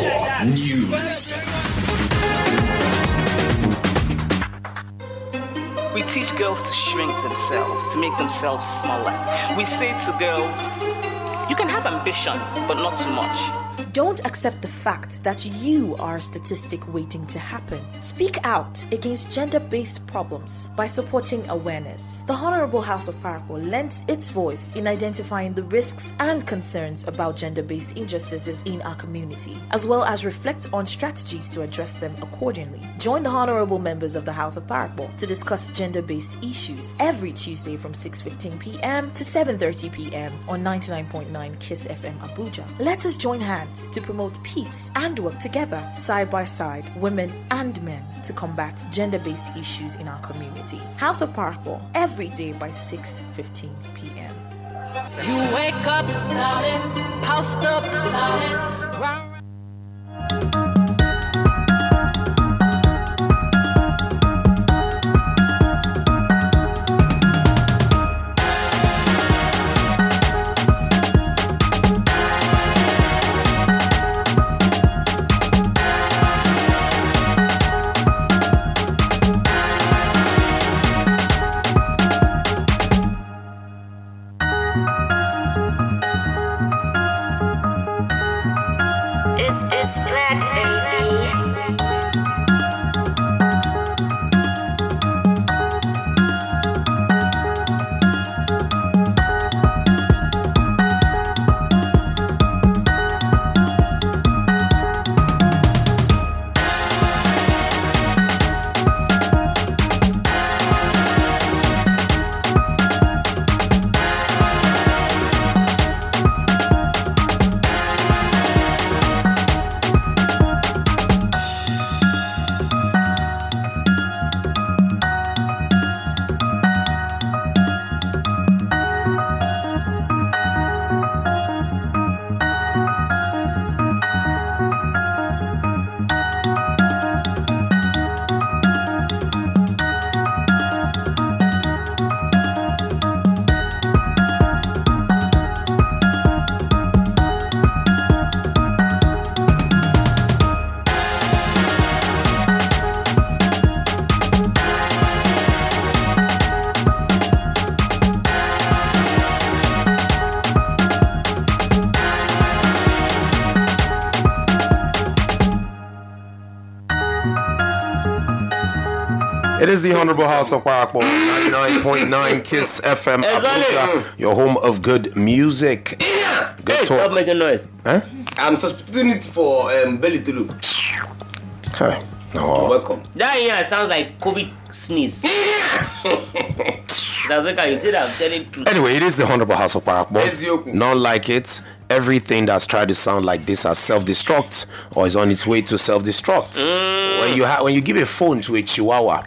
News. We teach girls to shrink themselves, to make themselves smaller. We say to girls, you can have ambition, but not too much. Don't accept the fact that you are a statistic waiting to happen. Speak out against gender based problems by supporting awareness. The Honorable House of Parapo lends its voice in identifying the risks and concerns about gender based injustices in our community, as well as reflect on strategies to address them accordingly. Join the Honorable members of the House of Parapo to discuss gender based issues every Tuesday from 6.15 p.m. to 7.30 p.m. on 99.9 KISS FM Abuja. Let us join hands to promote peace and work together side by side, women and men, to combat gender-based issues in our community. House of Parapo every day by 6:15 p.m. You wake up, housed up. Is the Honorable House of Parapo, 99.9 Kiss FM Abuja, your home of good music. Good Hey, stop making noise. Huh? I'm substituting it for um, Belly Tulu. Okay. You're No. welcome. That here sounds like COVID sneeze. That's okay. You see that I'm telling truth. Anyway, it is the Honorable House of Parapo. Not like it. Everything that's tried to sound like this has self-destruct or is on its way to self-destruct. When you ha- when you give a phone to a chihuahua,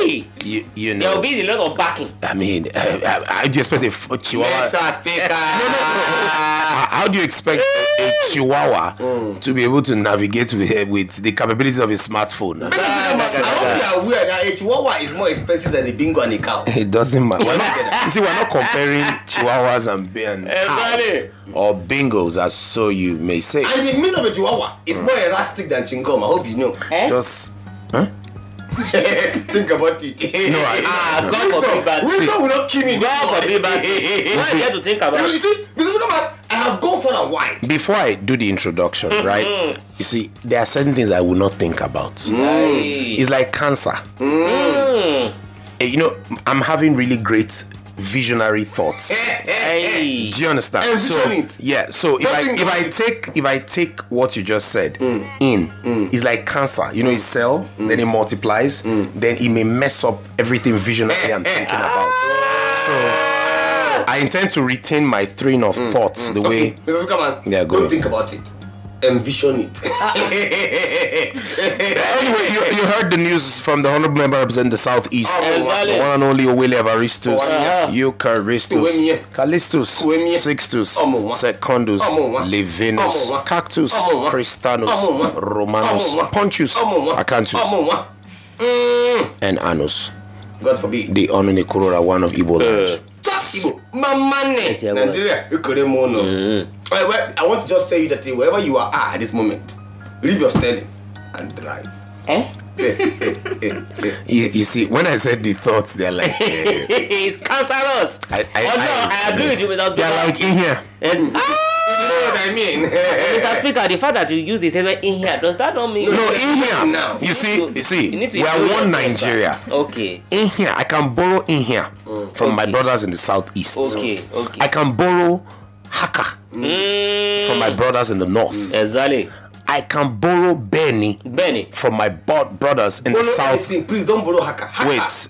Hey, you you there will be a lot of backing. I mean, uh, uh, how do you expect a, f- chihuahua? Mr. Speaker. How how do you expect a, a chihuahua to be able to navigate with, with the capabilities of a smartphone? I hope you are aware that a chihuahua is more expensive than a bingo and a cow. It doesn't matter. Not, you see, we're not comparing chihuahuas and, and cows or bingos, as so you may say. And the meat of a chihuahua is more elastic than chingom. I hope you know. Eh? Just huh? Think about it. No, I- Ah, God forbid bad. Wisdom will not kill me. God forbid bad. What you have to think about? You about? see, Mr. Speaker, I have gone far and wide. Before I do the introduction, right? You see, there are certain things I will not think about. Hey. It's like cancer. Eh, You know, I'm having really great visionary thoughts. Eh, eh, eh. Hey. Do you understand? Envision so, it. Yeah. So if I if I it. take if I take what you just said mm. in, mm. it's like cancer. You know, it cell, mm. then it multiplies, then it may mess up everything visionary I'm thinking ah. about. So I intend to retain my train of thoughts the way. Okay, Mr. Speaker, man, Yeah, go. don't think about it. Envision it. Anyway, you, you heard the news from the honorable member representing the southeast, oh, Exactly. the one and only Owele Evaristus. Eucharistus, Uwemie. Callistus, Uwemie. Sixtus, Ọmụnwa. Secundus, Ọmụnwa. Levinus, Ọmụnwa. Cactus, Ọmụnwa. Christanus, Ọmụnwa. Romanus, Ọmụnwa. Pontius, Ọmụnwa. Acanthus, Ọmụnwa. and mm. Anus, God forbid. the Onunekurora one of Igbo uh, land. Igbo. Mamane. Yes. Nigeria. No. Eh, well, I want to just tell you that wherever you are at this moment, Leave your standing and drive. Eh? You, you see, when I said the thoughts, they're like, eh, it's cancerous. I- I- oh no, I- I, agree with you, Mr. Speaker. they're like in here. Yes. You know what I mean? Mr. Speaker, the fact that you use the statement in here, does that not mean No, no in here. Now. You see, you see, You need to we are one. Nigeria. Okay. In here, I can borrow in here from my brothers in the southeast. Okay, okay. I can borrow haka Mm, from my brothers in the north. exactly. I can borrow Benny Benny. from my brothers in the south. anything, please don't borrow haka. haka Wait,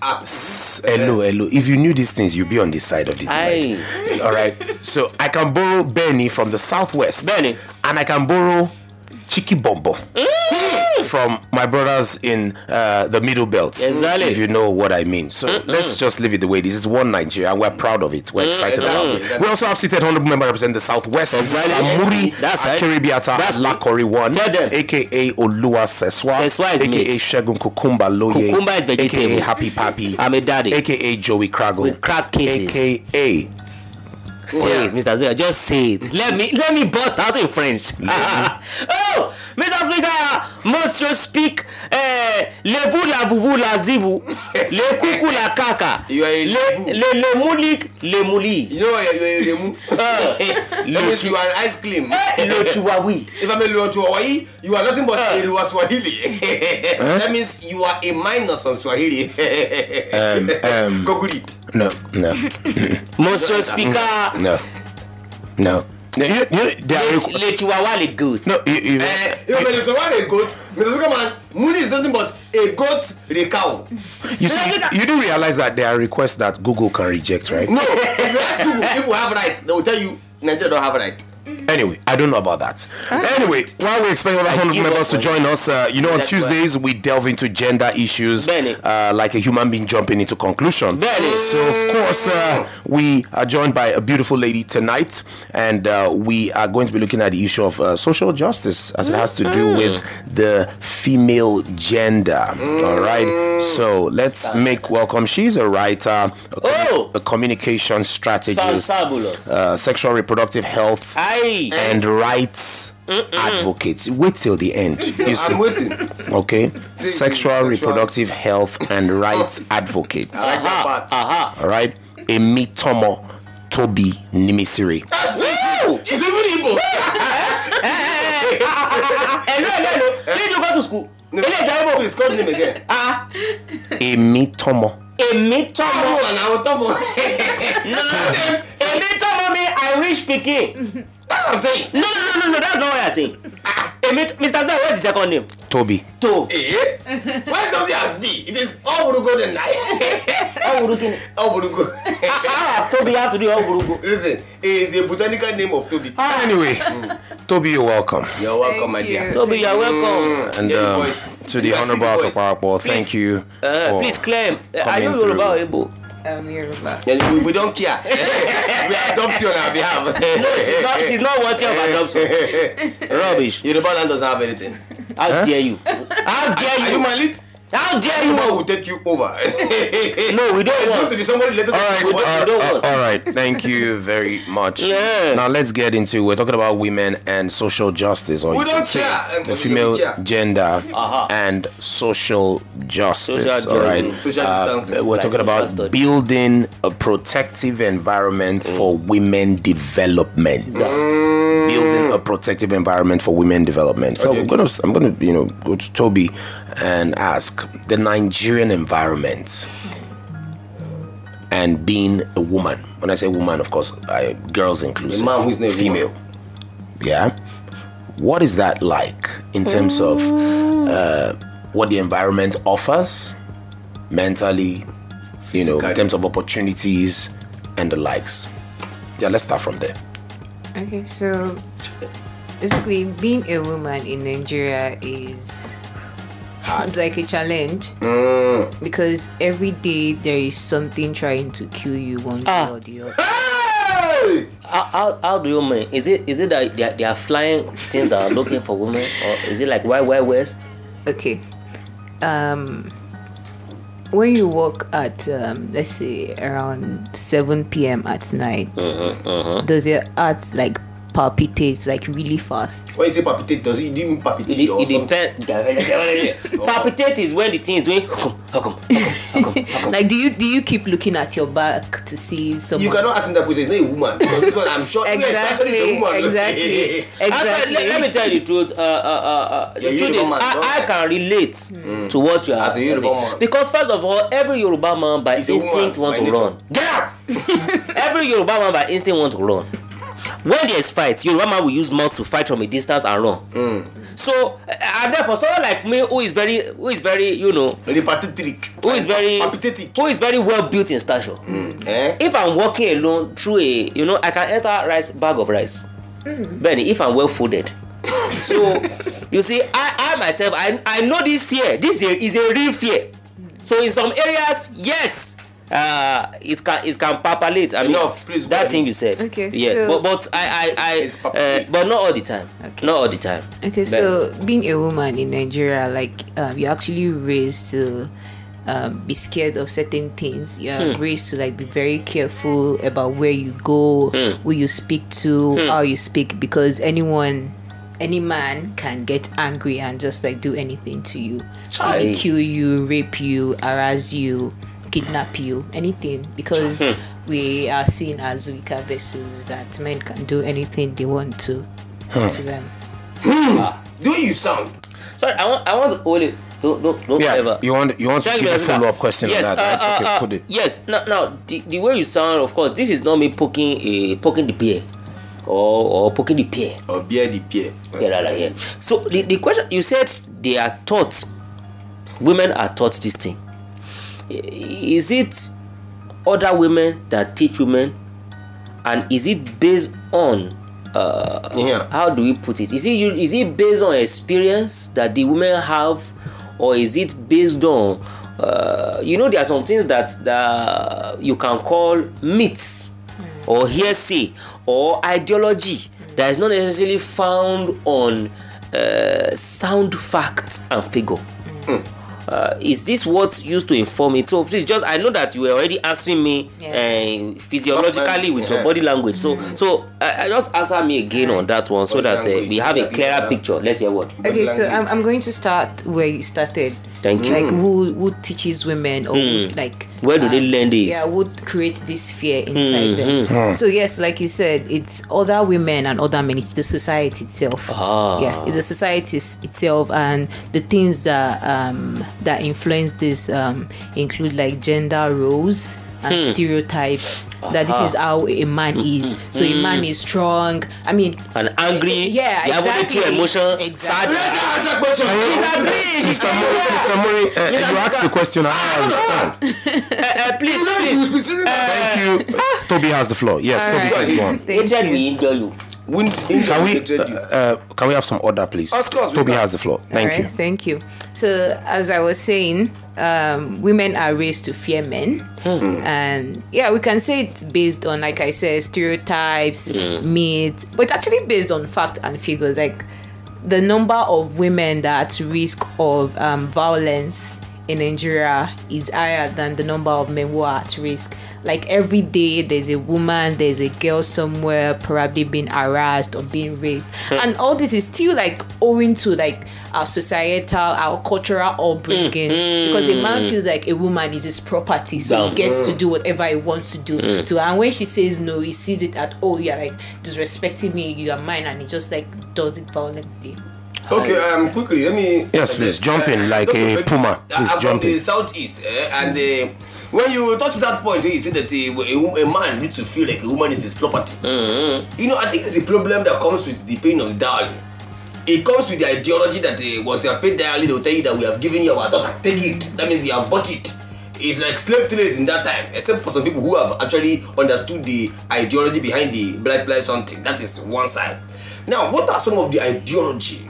hello, hello. If you knew these things, you'd be on this side of the divide. All right. So I can borrow Benny from the southwest. Benny. And I can borrow Chiki Bombo from my brothers in uh, the middle belt. Exactly. If you know what I mean. So let's just leave it the way this is one Nigeria and we're proud of it. We're excited about exactly. it. We also have seated honorable member representing the southwest. Exactly. Amuri That's right. Akiribiata That's me. Lakori one. AKA Olua Seswa. Seswa is AKA mate. Shegun Kukumba Loye. Kukumba is vegetable. AKA Happy Papi. I'm a daddy. AKA Joey Craggle. With crack cases. AKA Say it, Mr. Speaker. Just say it. Let me let me bust out in French. oh, Mr. Speaker, must you speak uh, le vous la vous vous la zivu, le coucou la caca, You are le le le moulik le mouli, You know what you're a remu? That means you are an ice cream. le chihuahui. If I'm a Lua Hawaii, you are nothing but a Lua Swahili. That means you are a minus from Swahili. um, um, Google it. No, no, Monsieur Speaker, no, no. No, you, you, they are le, requ- le chihuahua le good. no, you, you, Eh, if I'm a Lua a goat, Mr. Speaker man, Muni is nothing but a goat, a cow. you see, you do realize that there are requests that Google can reject, right? No, if you ask Google if we have right, they will tell you Nigeria don't have right. Anyway, I don't know about that. Anyway, while we expect other honorable give members to join us, uh, you know, on That's Tuesdays we delve into gender issues, uh, like a human being jumping into conclusion. Benny. So, of course, uh, we are joined by a beautiful lady tonight, and uh, we are going to be looking at the issue of uh, social justice as it has to do with the female gender. All right. So let's make welcome. She's a writer, a, commu- Oh. a communication strategist, Fabulous. uh, sexual reproductive health Aye. and rights advocates. Wait till the end. I'm waiting. okay? Sexual reproductive health and rights advocates. I like that part. All right? Emi Tomo Toby Nimisiri. She's even Igbo. Eh, eh, eh, hello, hello, hello. Did you go to school? No. Please call him again. Ah, ah, Emi Tomo. èmi tọ́mọ. Come on, I will talk about èmi tọ́mọ mi Irish pikin. That's what I'm saying. No, no, no, no, no, that's not what I'm saying. Èmi Mr. Zay, what's the second name? Toby. To. Eh? Why something has B? It is all Burugo then Ọ̀wùrúkìnì. All Burugo. Ah, Tobi have to do ọ̀wùrúkù. Listen, it is the botanical name of Toby. Ah. Anyway, Toby, you're welcome. You're welcome, Thank my you. dear. Tobi, you're welcome. And Hear the um, to the You can Honorable House of voice. Parapo, thank you. Uh, please claim. Uh, Are you coming Yoruba or through. Igbo? Um, Yoruba. And we, we don't care. we adopt you on our behalf. no, She's not, she's not worthy of adoption. Rubbish. Yoruba land doesn't have anything. How dare you? How dare you? Are you you? My lead? How dare Yoruba you? will take you over. No, we don't It's going want. to be somebody related All right, to don't- we don't uh, want. all right. Thank you very much. Yeah. Now let's get into. We're talking about women and social justice, or we don't care. Say, the female care. gender uh-huh. and social justice. Social all right. Social uh, distancing. We're Like talking about studies. building a protective environment for women development. Building a protective environment for women development. So Okay. I'm gonna, I'm gonna, you know, go to Toby and ask the Nigerian environment and being a woman. When I say woman, of course, I, girls inclusive. A man who's not a female. Yeah. What is that like in terms of uh, what the environment offers mentally, you know, in terms of opportunities and the likes? Yeah, let's start from there. Okay, so basically, being a woman in Nigeria is it's like a challenge because every day there is something trying to kill you one way Ah. or the other. Hey! How, how, how do you mean? Is it is it that they are, they are flying things that are looking for women, or is it like Wild Wild West? Okay, um, when you walk at um, let's say around seven p.m. at night, does your heart like palpitate like really fast. When you say palpitate, does it, do you mean palpitate It, or it something? depends. Palpitate is when the thing is doing. Like, do you do you keep looking at your back to see if someone? You cannot ask him that question. It's not a woman. Because this one, I'm sure. Yes, actually, a exactly, woman. exactly, exactly. let, let me tell you the truth. Uh, uh, uh, uh, the Yeah, truth Yoruba is, man, don't I, I can relate to what you are As a Yoruba saying. man. Because first of all, every Yoruba man by He's a instinct wants to nature. run. Get out! every Yoruba man by instinct wants to run. When there's fight, Yoruba man will use mouth to fight from a distance and run. Mm. So, uh, and therefore, someone like me who is very, who is very, you know, Very pathetic. who is very, Palpitatic. who is very well built in stature. Eh? if i'm walking alone through a you know i can enter rice bag of rice benny if i'm well folded so you see i i myself i i know this fear this is a is a real fear so in some areas yes uh it can it can palpate i mean Enough, please that thing you said. Okay, yes so- but but i i i uh, palpate. but not all the time. Okay. not all the time. Okay, But- so being a woman in Nigeria, like um, you're actually raised to um, be scared of certain things. You're raised to like be very careful about where you go, who you speak to, how you speak, because anyone, any man can get angry and just like do anything to you, Chai. Maybe kill you, rape you, harass you, kidnap you, anything, because we are seen as weaker vessels that men can do anything they want to to them. Do you sound? sorry i want i want to hold it don't don't don't Yeah, ever you want you want to give a follow up question yes, on that, uh, right? uh, okay, uh, put it. Yes, now, now the, the way you sound, of course, this is not me poking a poking the pear or or poking the pear. Or bear the peer. Yeah, right, right, yeah. So the, the question you said they are taught, women are taught this thing. Is it other women that teach women, and is it based on? Uh, Yeah. how do we put it? Is it is it based on experience that the women have, or is it based on? Uh, you know, there are some things that that you can call myths, or hearsay, or ideology that is not necessarily found on uh, sound facts and figure. Uh, is this what's used to inform it? So please, just I know that you were already answering me uh, physiologically with your body language. So so uh, uh, just answer me again on that one so Body that uh, we have a clearer picture. Let's hear what. Okay, so. I'm, I'm going to start where you started. Thank you. Like who who teaches women or who, Hmm. like Where do they uh, learn this? Yeah, who creates this fear inside Hmm, them? So yes, like you said, it's other women and other men. It's the society itself. Ah. Yeah, it's the society itself, and the things that um that influence this um include like gender roles and Hmm. stereotypes. That this is how a man is. So a Hmm. man is strong. I mean, And angry, Yeah, you have only two exactly. emotions, Exactly. sad. Answer question. Mr. Mori, Mr. Mori, uh, you asked the question. I understand. Uh, uh, please, please. Thank you. Toby has the floor. Yes, All Toby, right. please go on. Thank you. Will injure you. Can we hatred uh, you. uh, can we have some order, please? Of course Toby has the floor. Thank Alright, you. Thank you. So, as I was saying, um, women are raised to fear men, and yeah, we can say it's based on, like I said, stereotypes, myths, but it's actually based on fact and figures. Like the number of women that risk of um, violence in Nigeria is higher than the number of men who are at risk. Like every day, there's a woman, there's a girl somewhere probably being harassed or being raped, hmm. and all this is still like owing to like our societal, our cultural upbringing. Hmm, hmm. Because a man feels like a woman is his property, so Damn. he gets to do whatever he wants to do. So, and when she says no, he sees it at oh, you're like disrespecting me, you are mine, and he just like does it violently. Okay, um, quickly, let me. Yes, please, jump in like Dr. a Femi, puma. Please, I'm jump from in. the southeast, eh, and uh, when you touch that point, eh, you say that a, a, a man needs to feel like a woman is his property. You know, I think it's a problem that comes with the pain of dowry. It comes with the ideology that uh, once you have paid dowry, they'll tell you that we have given you our daughter. Take it. That means you have bought it. It's like slave trade in that time, except for some people who have actually understood the ideology behind the black lives something. That is one side. Now, what are some of the ideology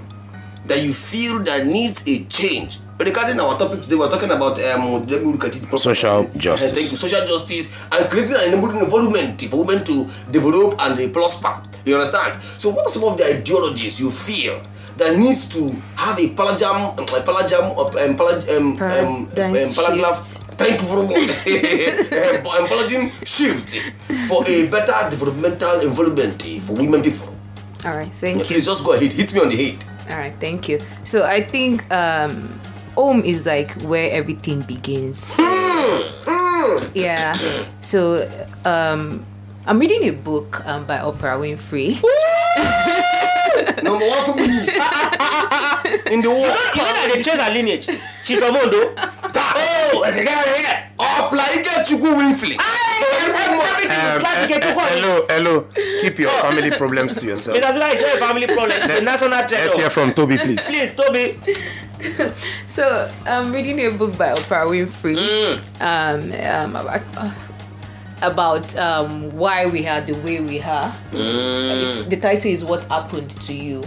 that you feel that needs a change? Regarding our topic today, we're talking about um, let me look at it properly. Social Uh, justice. thank you, social justice and creating an enabling environment for women to develop and uh, prosper. You understand? So, what are some of the ideologies you feel that needs to have a palagam, um, a palagam, um, palag, um, um, Paradigm paragraph? shift. Thank you very much. um, paradigm shift for a better developmental environment for women people. All right, thank you. Please just go ahead. Hit me on the head. All right, thank you. So I think um, home is like where everything begins. yeah. So um, I'm reading a book um, by Oprah Winfrey. Number one for me. In the world. You know that they change her lineage. She's from Ondo. Apply get to Winfrey. everything is slightly get to go. hello, hello. Keep your family problems to yourself. It has like a family problem. It's a national Let's hear from Toby, please. Please, Toby. So I'm reading a book by Oprah Winfrey um, um, about, uh, about um, why we are the way we are. It's, the title is "What Happened to You."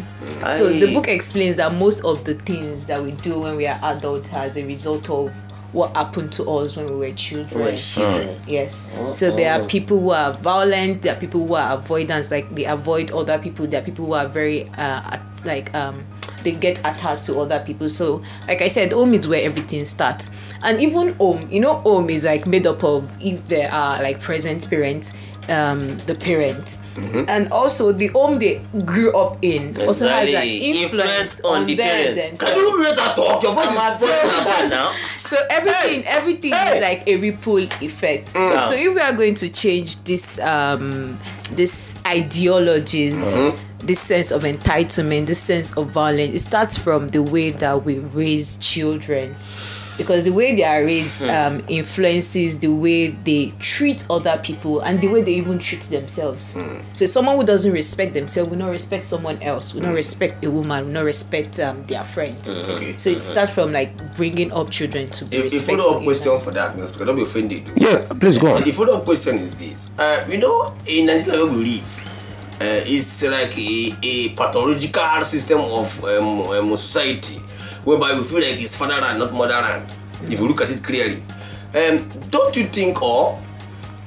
So the book explains that most of the things that we do when we are adults as a result of what happened to us when we were children. We're children. Yes. So there are people who are violent. There are people who are avoidance, like they avoid other people. There are people who are very uh, like um they get attached to other people. So like I said, home is where everything starts. And even home, you know, home is like made up of if there are like present parents, um, the parents. And also the home they grew up in also has an influence, Influence on on, the them parents. Can you let that talk? Your voice is voice. now. So everything, everything Hey. is like a ripple effect. So if we are going to change this, um, this ideologies, this sense of entitlement, this sense of violence, it starts from the way that we raise children. Because the way they are raised um, influences the way they treat other people and the way they even treat themselves. So someone who doesn't respect themselves will not respect someone else, will not respect a woman, will not respect um, their friend. Okay. So it starts from like bringing up children to be A, a follow up question for that, Mr. Speaker. Don't be offended. Yeah, please go on. The follow up question is this. Uh, you know, in Nigeria where we live, uh, it's like a, a pathological system of um, um, society whereby we feel like it's fatherland, not motherland. If you look at it clearly, um, don't you think, or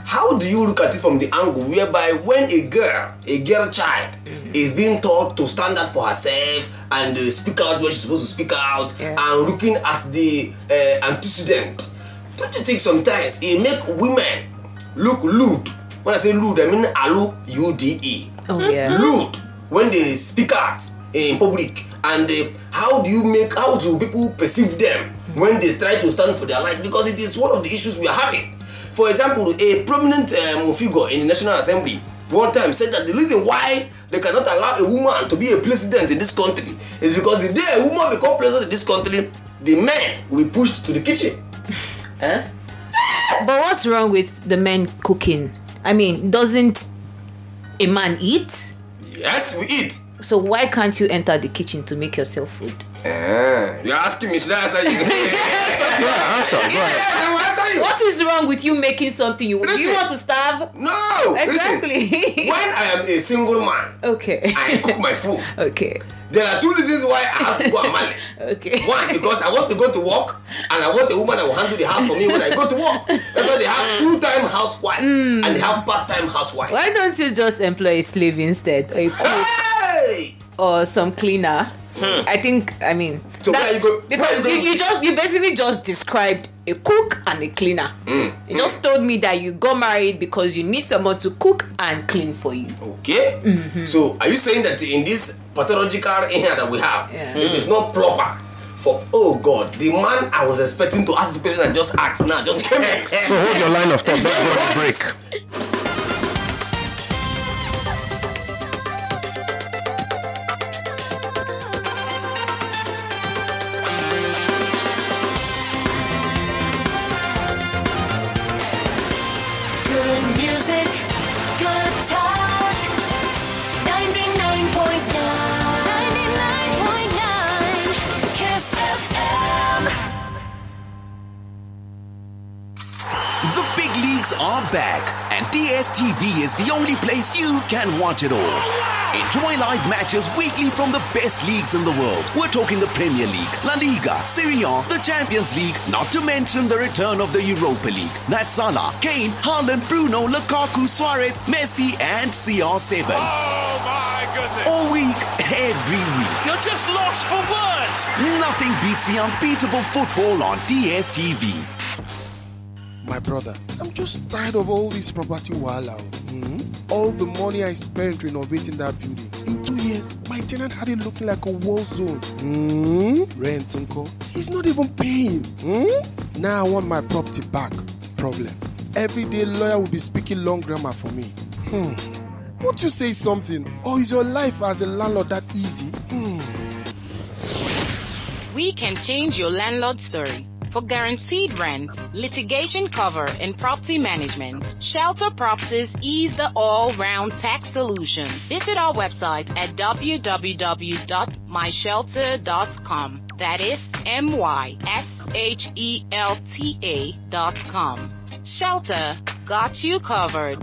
how do you look at it from the angle whereby when a girl, a girl child, is being taught to stand up for herself and uh, speak out where she's supposed to speak out, Yeah. and looking at the uh, antecedent, don't you think sometimes it make women look lewd? When I say lewd, I mean alu u d e. Oh yeah. Lewd when they speak out in public, and uh, how do you make how do people perceive them when they try to stand for their life? Because it is one of the issues we are having. For example, a prominent um, figure in the National Assembly one time said that the reason why they cannot allow a woman to be a president in this country is because the day a woman become president in this country, the men will be pushed to the kitchen. Huh? But what's wrong with the men cooking? I mean, doesn't a man eat? Yes, we eat. So why can't you enter the kitchen to make yourself food? Ah, you're asking me, should I answer you? Yeah, answer. Go ahead. I answer you. What is wrong with you making something you do you want to starve? No, Exactly. Listen, when I am a single man, Okay. I cook my food. okay. There are two reasons why I have to go and marry. Okay. One, because I want to go to work and I want a woman that will handle the house for me when I go to work. That's why they have full-time housewife and they have part-time housewife. Why don't you just employ a slave instead, or a cook, Hey! or some cleaner? Hmm. I think. I mean, So where that's- you go- because you go you, with you just you basically just described a cook and a cleaner. Hmm. You just told me that you got married because you need someone to cook and clean for you. Okay. Mm-hmm. So are you saying that in this pathological area that we have, Yeah. it is not proper for oh god, the man I was expecting to ask this question and just asked now just came in. So hold your line of thought. Let's go on break. Back, and DSTV is the only place you can watch it all. Enjoy live matches weekly from the best leagues in the world. We're talking the Premier League, La Liga, Serie A, the Champions League, not to mention the return of the Europa League. That's Salah, Kane, Haaland, Bruno, Lukaku, Suarez, Messi, and CR7. Oh my goodness. All week, every week. You're just lost for words. Nothing beats the unbeatable football on DSTV. My brother, I'm just tired of all this property wahala. hmm All the money I spent renovating that building. In two years, my tenant had it looking like a war zone. Hmm? Rent, uncle. He's not even paying. Hmm? Now I want my property back. Problem. Every day lawyer will be speaking long grammar for me. Hmm. Won't you say something? Or is your life as a landlord that easy? Hmm. We can change your landlord story. For guaranteed rent, litigation cover, and property management, Shelter Properties is the all-round tax solution. Visit our website at www.myshelter.com. That is M-Y-S-H-E-L-T-A dot com. Shelter got you covered.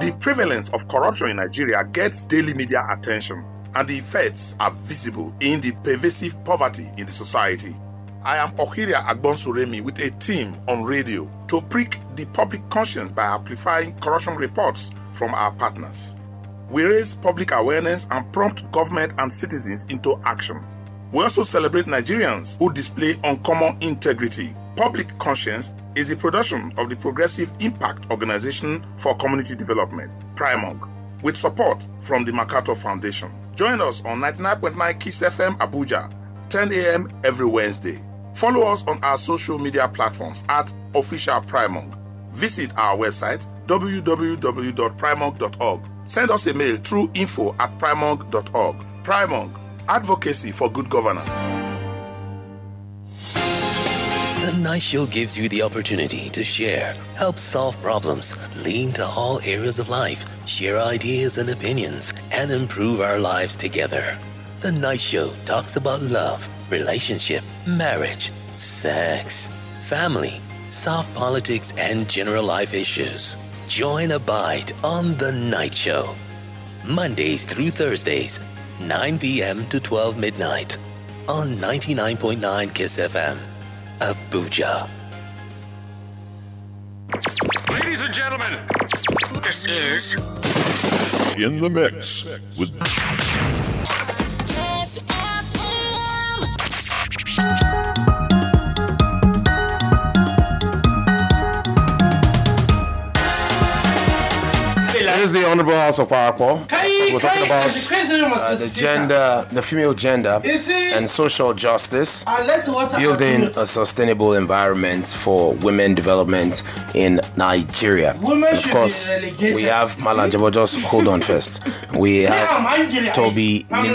The prevalence of corruption in Nigeria gets daily media attention, and the effects are visible in the pervasive poverty in the society. I am Ohiria Agbonsuremi with a team on radio to prick the public conscience by amplifying corruption reports from our partners. We raise public awareness and prompt government and citizens into action. We also celebrate Nigerians who display uncommon integrity. Public Conscience is a production of the Progressive Impact Organization for Community Development, Primorg, with support from the MacArthur Foundation. Join us on 99.9 Kiss FM Abuja, 10 a.m. every Wednesday. Follow us on our social media platforms at Official Primorg. Visit our website www.primorg.org. Send us a mail through info at primorg.org. Primorg, advocacy for good governance. The Night Show gives you the opportunity to share, help solve problems, lean to all areas of life, share ideas and opinions, and improve our lives together. The Night Show talks about love, relationship, marriage, sex, family, soft politics, and general life issues. Join Abide on The Night Show. Mondays through Thursdays, 9 p.m. to 12 midnight on 99.9 Kiss FM. Abuja. Ladies and gentlemen, this is In the mix with It is the Honorable House of Parapo. Kai, We're talking about uh, the gender, the female gender, and social justice, watch building a sustainable environment for women development in Nigeria. And of course, we have Malajabo. Just hold on first. We have. Toby I'm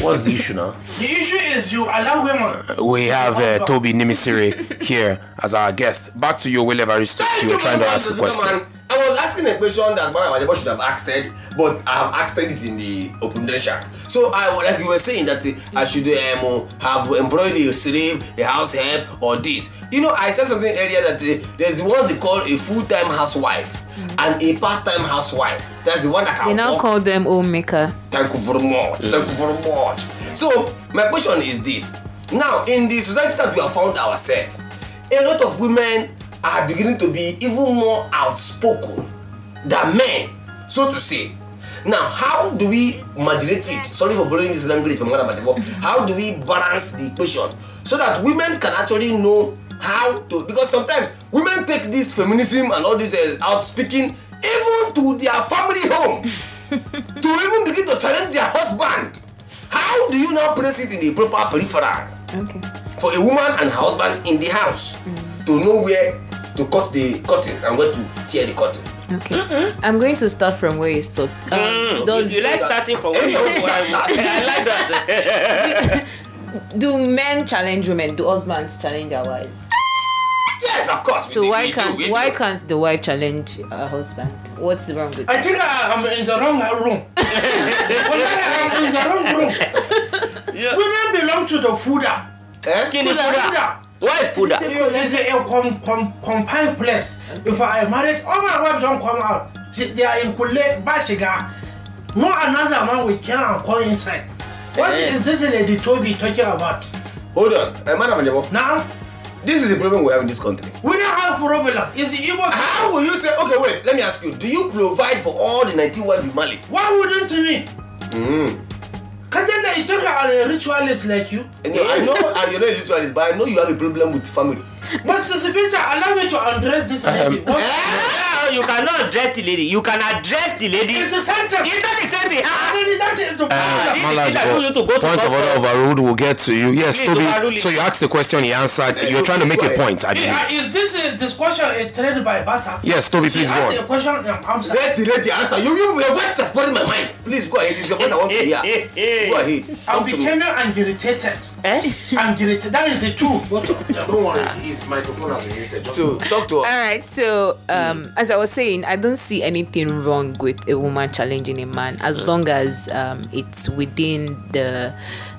What's the issue now? The issue is you allow women. We have uh, Toby Nimisire here as our guest. Back to you, wherever you you were trying to ask a question. I was asking a question that Madam Adebo should have asked it, but I have asked it in the open nation. So I like you were saying that uh, I should um, have employed a slave, a house help, or this. You know, I said something earlier that uh, there's what they call a full-time housewife and a part-time housewife. That's the one that can They now work call them homemaker. Thank you very much. Thank you very much. So my question is this: Now, in the society that we have found ourselves, a lot of women are beginning to be even more outspoken than men, so to say. Now, how do we moderate it? Sorry for borrowing this language from Madam Adebo. How do we balance the equation so that women can actually know how to? Because sometimes women take this feminism and all this uh, outspeaking even to their family home to even begin to challenge their husband. How do you now place it in the proper peripheral Okay. for a woman and her husband in the house to know where to cut the curtain and where to tear the curtain? Okay. I'm going to start from where you stopped. Um, Mm, does- you, you like starting from where you I like that. do men challenge women? Do husbands challenge their wives? Yes, of course. So we- why we can't we why do. can't the wife challenge her husband? What's wrong with I that? think I, I'm in the wrong room. Wallahi, I'm in the wrong room. yeah. Women belong to the Fuda. Eh? Kini Fuda? Why is Fuda? It's a, a com, com, confined place. If I am married, all my wives don't come out. See, they are in Kule, Bashiga. No another man will come and come inside. What Eh. is this lady Toby talking about? Hold on, uh, Madam Adebo. Now, This is the problem we have in this country. we don't have problem. It's the Igbo. How will you say, okay, wait, let me ask you, do you provide for all the 19 wives you married? Why wouldn't me? Mm. Kajala, you think I'm a ritualist like you? No, I know you're not a literalist, but I know you have a problem with family. Master Sipita, allow me to address this lady. What- no, you cannot address the lady. You can address the lady. It's the same thing. It's not the same thing. Ah, That's it. Uh, this is Malaj, that you need to go to point of order first. overruled will get to you. Yes, Please Toby. So you asked the question, he answered. You're trying to make a point, I believe. Uh, is this a discussion a trade by barter? Yes, Toby, please go asked on. a question, um, answer. Let the let the answer. You, you, your voice has spoiled my mind. Please go ahead. It's your voice I want to hear. Go ahead. I'm Talk to me. becoming irritated. Eh? Irritated. That is the truth. Both of them. Don't worry, his microphone has been muted. So talk to us. All right. So, um, as I was saying, I don't see anything wrong with a woman challenging a man as long as um, it's within the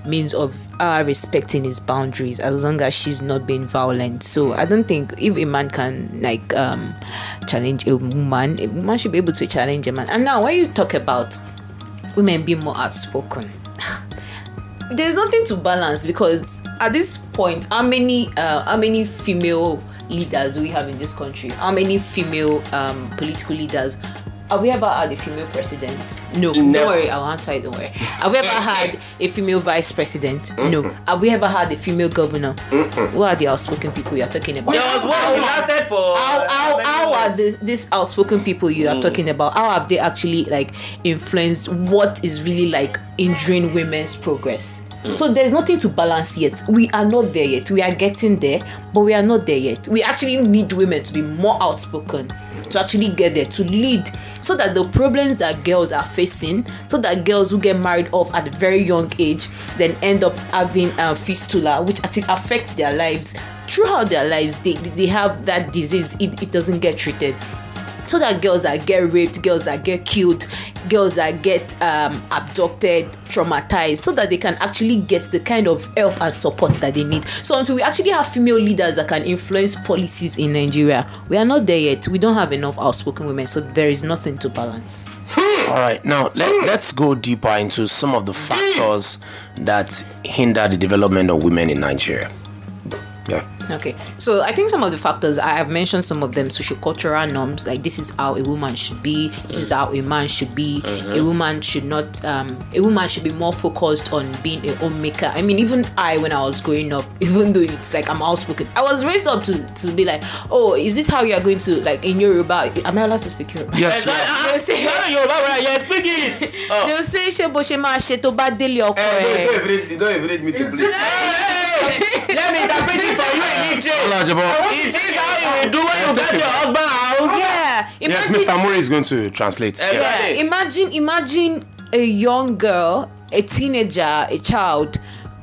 means of our respecting his boundaries. As long as she's not being violent. So, I don't think if a man can like um, challenge a woman, a woman should be able to challenge a man. And now, when you talk about women being more outspoken. There's nothing to balance because at this point how many uh, how many female leaders we have in this country? How many female um, political leaders have we ever had a female president? No. Never. don't worry i'll answer it don't worry. Have we ever had a female vice president? No. Have we ever had a female governor? Who are the outspoken people you're talking about? There was one who lasted for. how how, how are the, these outspoken people you are Mm. talking about? How have they actually like influenced what is really like injuring women's progress Mm. so there's nothing to balance yet. We are not there yet. We are getting there but we are not there yet. We actually need women to be more outspoken to actually get there to lead so that the problems that girls are facing so that girls who get married off at a very young age then end up having um, fistula which actually affects their lives. Throughout their lives they, they have that disease. It, it doesn't get treated so that girls that get raped girls that get killed girls that get um, abducted traumatized so that they can actually get the kind of help and support that they need so until we actually have female leaders that can influence policies in nigeria we are not there yet we don't have enough outspoken women so there is nothing to balance All right, now let, let's go deeper into some of the factors that hinder the development of women in Nigeria. Yeah. Okay, so I think some of the factors I have mentioned some of them sociocultural norms like this is how a woman should be, this is how a man should be. A woman should not, um, a woman should be more focused on being a homemaker. I mean, even I when I was growing up, even though it's like I'm outspoken, I was raised up to to be like, oh, is this how you are going to like in Yoruba? Am I allowed to speak Yoruba? Yes, They'll say, Yoruba, right? Yeah, speak it. Oh. they'll say ṣé bó ṣe máa ṣe tó bá délé ọkọ Eh, ẹ. don't don't evaluate me to please. Hey, let me interpret it for you in English. Olajumo. Is this how you will do when you get your husband house? Yeah, Yes, Mr. Murray is going to translate. Yeah. yeah imagine imagine a young girl a teenager a child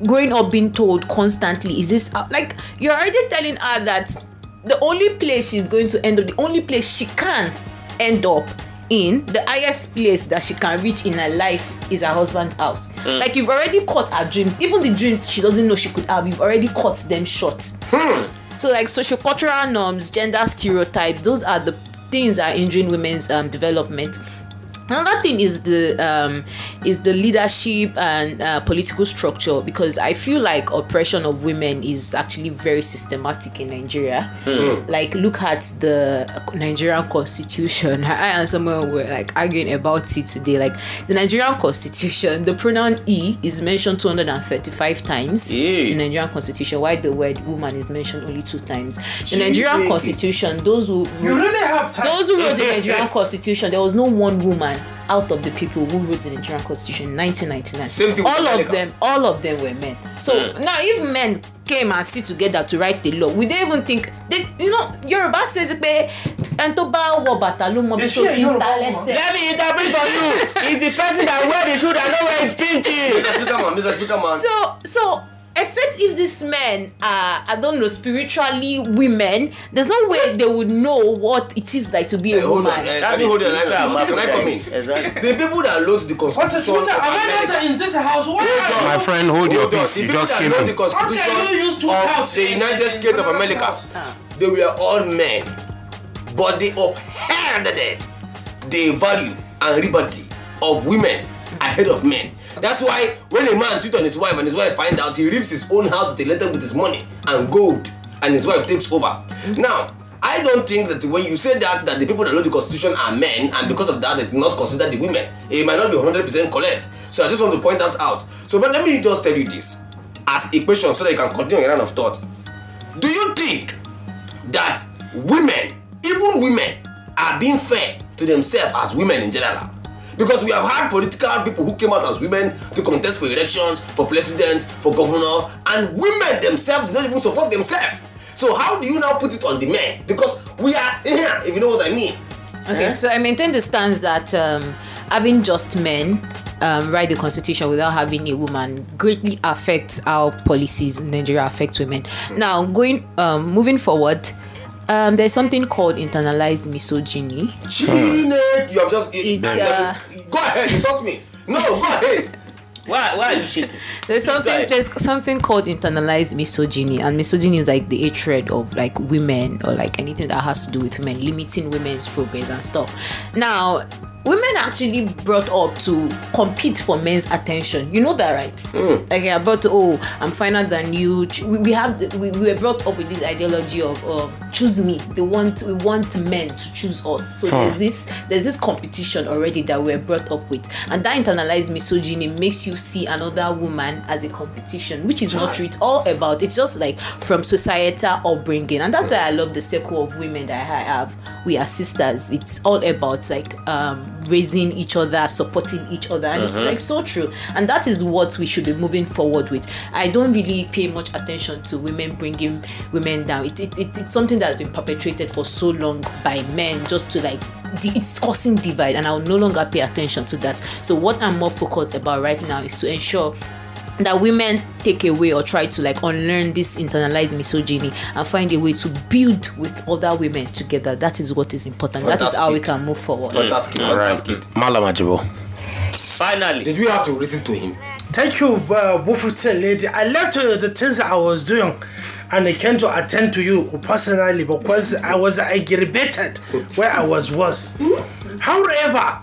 growing up being told constantly is this how-" like you're already telling her that the only place she's going to end up the only place she can end up in the highest place that she can reach in her life is her husband's house. Like you've already cut her dreams. Even the dreams she doesn't know she could have you've already cut them short. So like sociocultural norms, gender stereotypes, those are the things that are injuring women's um, development. Another thing is the um, is the leadership and uh, political structure because I feel like oppression of women is actually very systematic in Nigeria. Like look at the Nigerian constitution. I and someone were like arguing about it today. Like the Nigerian constitution, the pronoun "e" is mentioned 235 times Yeah. in Nigerian constitution, while the word woman is mentioned only two times. The Gee, Nigerian baby. constitution, those who You wrote- really have time. those who wrote the Nigerian constitution, there was no one woman out of the people who wrote the Nigerian constitution in 1999. Same thing with all of America. them, all of them were men. So now, if men came and sit together to write the law, we don't even think they, you know, Yoruba says pé ẹni tó bá wọ bàtà ló mọ bí tó ti ń ta lẹ́sẹ̀. Let me interpret for you. It's the person that wear the shoe that know where it's pinching. Mr. Speaker man, Mr. Speaker man. So, so except if these men are, I don't know, spiritually women, there's no way they would know what it is like to be Eh, a hold woman. on. eh, That Can you hold the line? spiritual Can I come in? Exactly. The people that wrote the What's the constitution Am I America. not in this house? Why Hold you- My friend, hold your Hold on. peace. The You just that came wrote in. the constitution How can you use two of the United States of America, Ah. they were all men, but they upheld the value and liberty of women ahead of men. That's why when a man cheats on his wife and his wife find out, he leaves his own house letter with his money and gold, and his wife takes over. Now, I don't think that when you say that that the people that wrote the constitution are men, and because of that they do not consider the women, it might not be 100% correct. So I just want to point that out. So, but let me just tell you this as a question so that you can continue your line of thought. Do you think that women, even women, are being fair to themselves as women in general. Because we have had political people who came out as women to contest for elections, for president, for governor, and women themselves do not even support themselves. So how do you now put it on the men? Because we are here, if you know what I mean. Okay, so I maintain the stance that um, having just men um, write the constitution without having a woman greatly affects how policies in Nigeria affect women. Now, going um, moving forward, um, there's something called internalized misogyny. Gene, you have just. It's, uh, go ahead, insult me. No, go ahead. Why, why are you shaking? There's something there's something called internalized misogyny, and misogyny is like the hatred of like women or like anything that has to do with women, limiting women's progress and stuff. Now, women actually brought up to compete for men's attention. You know that, right? Hmm. Like yeah, to oh, I'm finer than you. We, we have we, we were brought up with this ideology of um, choose me. They want we want men to choose us. So Huh. there's hmm. this there's this competition already that we're brought up with, and that internalized misogyny makes you see another woman as a competition, which is not hmm. true. It's all about it's just like from societal upbringing, and that's why I love the circle of women that I have. We are sisters. It's all about like um raising each other, supporting each other, and it's Mhm. like so true. And that is what we should be moving forward with. I don't really pay much attention to women bringing women down. It, it, it, it's something that's been perpetrated for so long by men just to like it's causing divide and I'll no longer pay attention to that. So what I'm more focused about right now is to ensure that women take away or try to like unlearn this internalized misogyny and find a way to build with other women together. That is what is important. That is how we can move forward. Fantastic, fantastic. Malam Ajibo. Finally. Did we have to listen to him? Thank you, uh, Bufute lady. I left uh, the things I was doing and I came to attend to you personally because I was aggravated where I was was. However,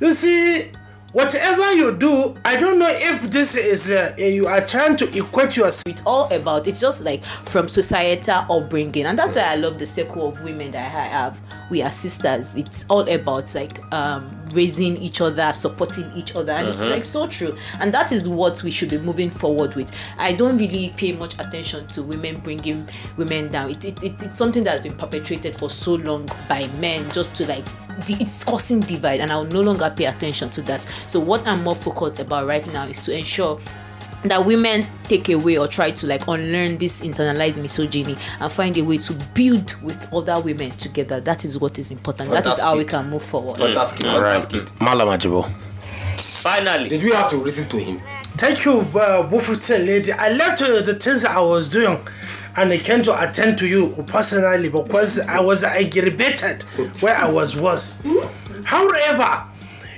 you see, whatever you do, I don't know if this is uh, you are trying to equate yourself. It's all about it's just like from societal upbringing, and that's why I love the circle of women that I have. We are sisters. It's all about like um, raising each other, supporting each other, and it's Mhm. like so true. And that is what we should be moving forward with. I don't really pay much attention to women bringing women down. It, it, it, it's something that's been perpetrated for so long by men just to like di- it's causing divide and I'll no longer pay attention to that. So what I'm more focused about right now is to ensure that women take away or try to like unlearn this internalized misogyny and find a way to build with other women together. That is what is important. That is how we can move forward. Fantastic, All right. fantastic. Malam Ajibo. Finally. Did we have to listen to him? Thank you, uh, Bufute lady. I left uh, the things I was doing and I came to attend to you personally because I was aggravated where I was was. However,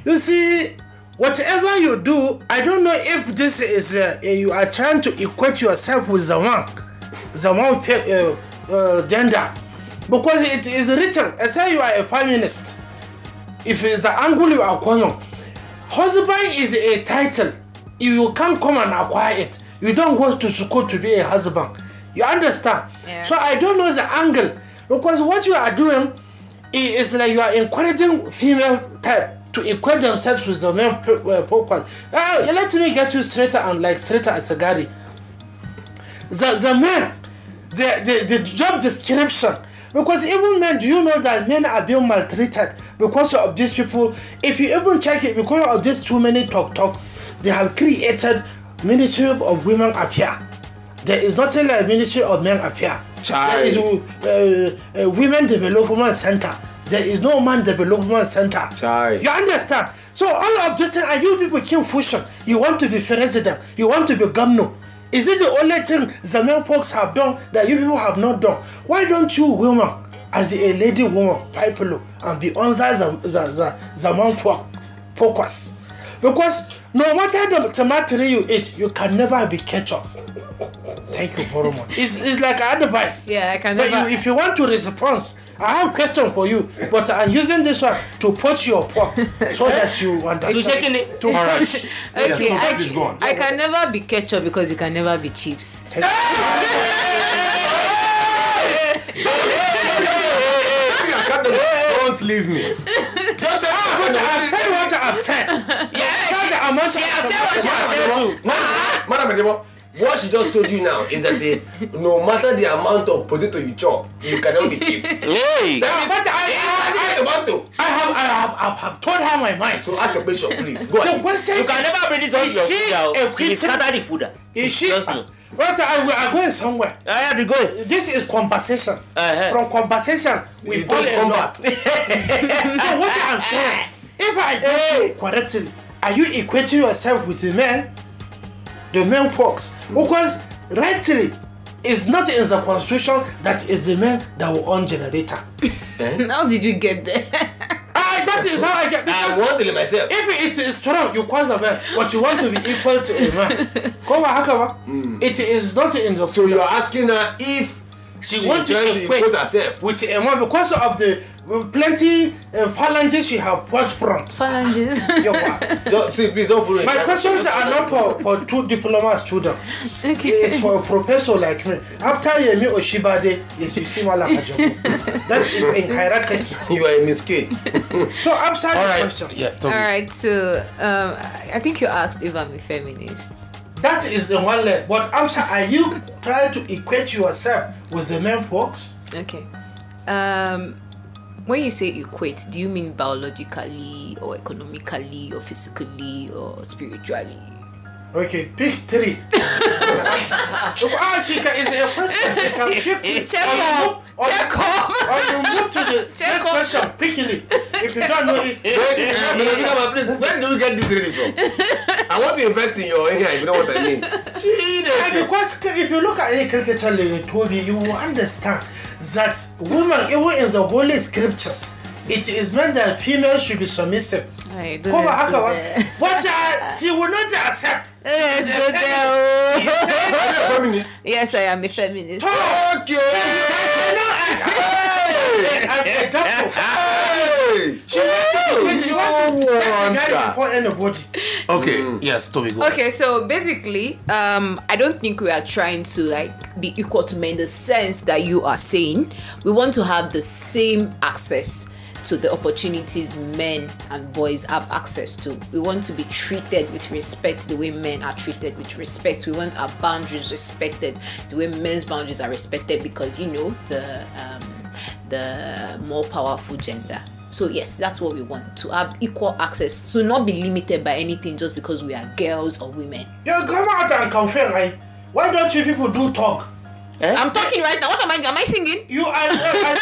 you see, whatever you do, I don't know if this is uh, you are trying to equate yourself with the one, the one uh, uh, gender, because it is written. I say you are a feminist. If it's the angle you are calling, husband is a title. You can't come and acquire it. You don't go to school to be a husband. You understand? So I don't know the angle because what you are doing is like you are encouraging female type to equate themselves with the male uh, focus. Uh, let me get you straighter and like straighter as a Gary. The the men, the, the the job description. Because even men, do you know that men are being maltreated because of these people? If you even check it, because of this too many talk talk, they have created Ministry of Women Affairs. There is nothing like Ministry of Men Affairs. There is uh, uh, Women Development Center. There is no Man Development Center. You understand? So all of this thing, and you people keep pushing. You want to be president. You want to be governor. Is it the only thing the men folks have done that you people have not done? Why don't you women, as a lady woman, pipe low and be under the, the, the, the man fo- focus? Because no matter the tomato you eat, you can never be ketchup. Thank you very much. It's, it's like advice. Yeah, I can But never- you, if you want to respond, I have a question for you, but I'm using this one to put your pork so that you understand. To shaking it. To All right. punch. Okay, I, Please go. I can never be ketchup because you can never be chips. Don't leave me. Just say, ah, but I've said what I've said. Yeah, Tell she has said what she has said too. Madam Adebo, what she just told you now is that eh, no matter the amount of potato you chop, you cannot be chips. Hey! That means I, I, I, tomato. I have, I have, I have told her my mind. So ask your question, please. Go The ahead. question You can never bring this one to is your she food a out. She will Christian? scatter the food. Is she? Just know. Right, I, we are going somewhere. I have to go. This is conversation. Uh-huh. From conversation, we don't in combat. so what I'm saying, if I get you correctly, are you equating yourself with the men, the men folks? Because rightly, it's not in the constitution that is the men that will own generator. Eh? How did you get there? Ah, that is how I get. I because want it myself. If it is strong, you cause a man, but you want to be equal to a man. Come on, Hakama. It is not in the. So you're asking her if she, she's wants to trying to equate equate herself. with a man because of the plenty uh, phalanges she have prospered. Phalanges. Don't, see, please don't follow it. My questions are not for, for two diploma students. Okay. It's for a professor like me. After Yemi Osinbajo is Bisimala Kajogo. That is in hierarchy. You are a miscate. So answer the All right. question. Yeah, All right, so um, I think you asked if I'm a feminist. That is the one leg. But answer, are you trying to equate yourself with the men folks? Okay. Um, when you say equate, do you mean biologically or economically or physically or spiritually? Okay, pick three. ah, she can, it's a question. She can pick. Check or you up. move- Check up. Or you move to the Check next up. question. Pickily. If you don't know it. Wait, Mr. please, where do you get this ready from? I want to invest in your hair, if you know what I mean. And Cheated. because if you look at any cricketer like Toby, you will understand that women, even in the holy scriptures, it is meant that females should be submissive. Alright, don't Come on, let's go Hakawa. there. But uh, she will not accept. Let's She go said- there. she said- Are you a feminist? Yes, I am a feminist. Okay. As a. Hey. She wants to she wants to No sex a guy wonder. before anybody. Okay. Yes, Toby, go. Okay, so basically, um, I don't think we are trying to like be equal to men in the sense that you are saying. We want to have the same access to the opportunities men and boys have access to. We want to be treated with respect the way men are treated with respect. We want our boundaries respected the way men's boundaries are respected because you know the um, the more powerful gender. So yes, that's what we want to have equal access to not be limited by anything just because we are girls or women. You come out and confirm, right? Why don't you people do talk? I'm talking right now. What am I? Am I singing? You are. I,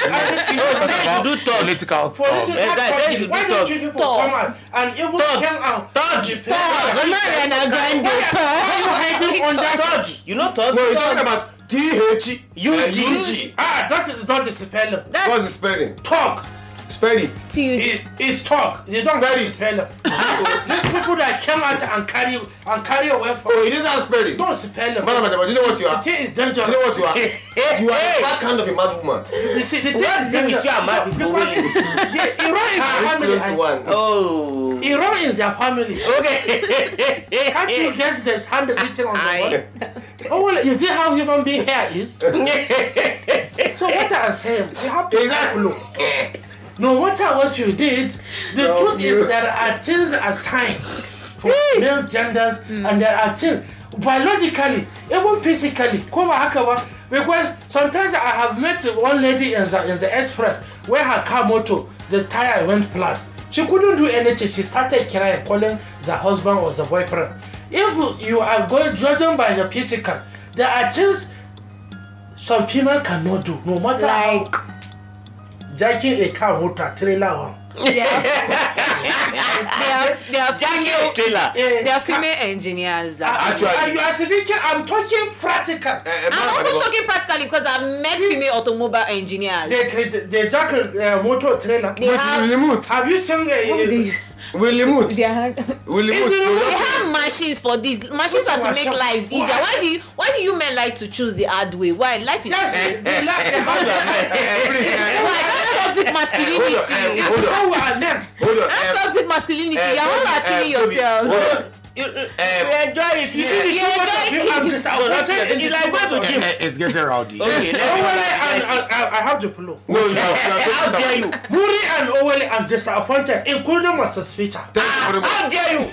I, You do talk. Political. Political Yes, I said you talking. should Why do don't talk. you people Talk. come out and even Talk. hang out? Talk. Talk. Mariana Grande, Why are you hiding on that? Talk. You know talk. No, you're talking about T-H UG. Ah, that is not the spelling. What's the spelling? Talk. Spell it. It, it's talk. They don't Spell get it. it. Spell. Oh. These people that came out and carry and carry away from. Oh, it is not spelling. Don't spell it. Madam, madam, do you know what you are? The thing is dangerous. You know what you are? You are the back hand of a mad woman. You see, the thing What is is it with dangerous. you and mad people? Because the- Iran is their family. close to one. Oh. Iran is their family. Okay. Can't you guess there's handwritten on the wall? Oh, well, is it how human being hair is? so what I'm saying, you have to Exactly. look. No matter what you did, the No, truth you- is there are things assigned for male genders mm. and there are things biologically, even physically. Come on, Hakawa. Because sometimes I have met one lady in the, in the express where her car motor, the tire went flat. She couldn't do anything. She started crying, calling the husband or the boyfriend. If you are going judging by the physical, there are things some female cannot do, no matter Like- how jacking a car motor trailer one. They are, they are, they are female, Trailer. Eh, they are female engineers. That Ah, Actually- are you are speaking? I'm talking practical. Eh, eh, I'm also madam, talking practically because I've met female automobile engineers. They, they, they jack a uh, motor trailer. They With have, remote. Have you seen a, what do they, Will remote. they have, Will remote. Is it No, they have machines for this. Machines Which are to make lives easier. What? Why do you why do you men like to choose the hard way? Why life is yes, they, they, like, they have please, why that's toxic masculinity. eh, hold on. how we are. Hold on. That's eh, toxic masculinity. eh, You're all Toby, are killing eh, yourselves. hold on. You, you, Um, we enjoy it. You see The the too much of you, I'm No, not disappointed. It's like going to too much of gym. Eh, It's getting rowdy. Okay, let's Owele and, Let's- and, and I have the pillow. No, you are. How dare you? Muri and Owele, I'm disappointed, including Master Speaker. Thank you very much. How dare you?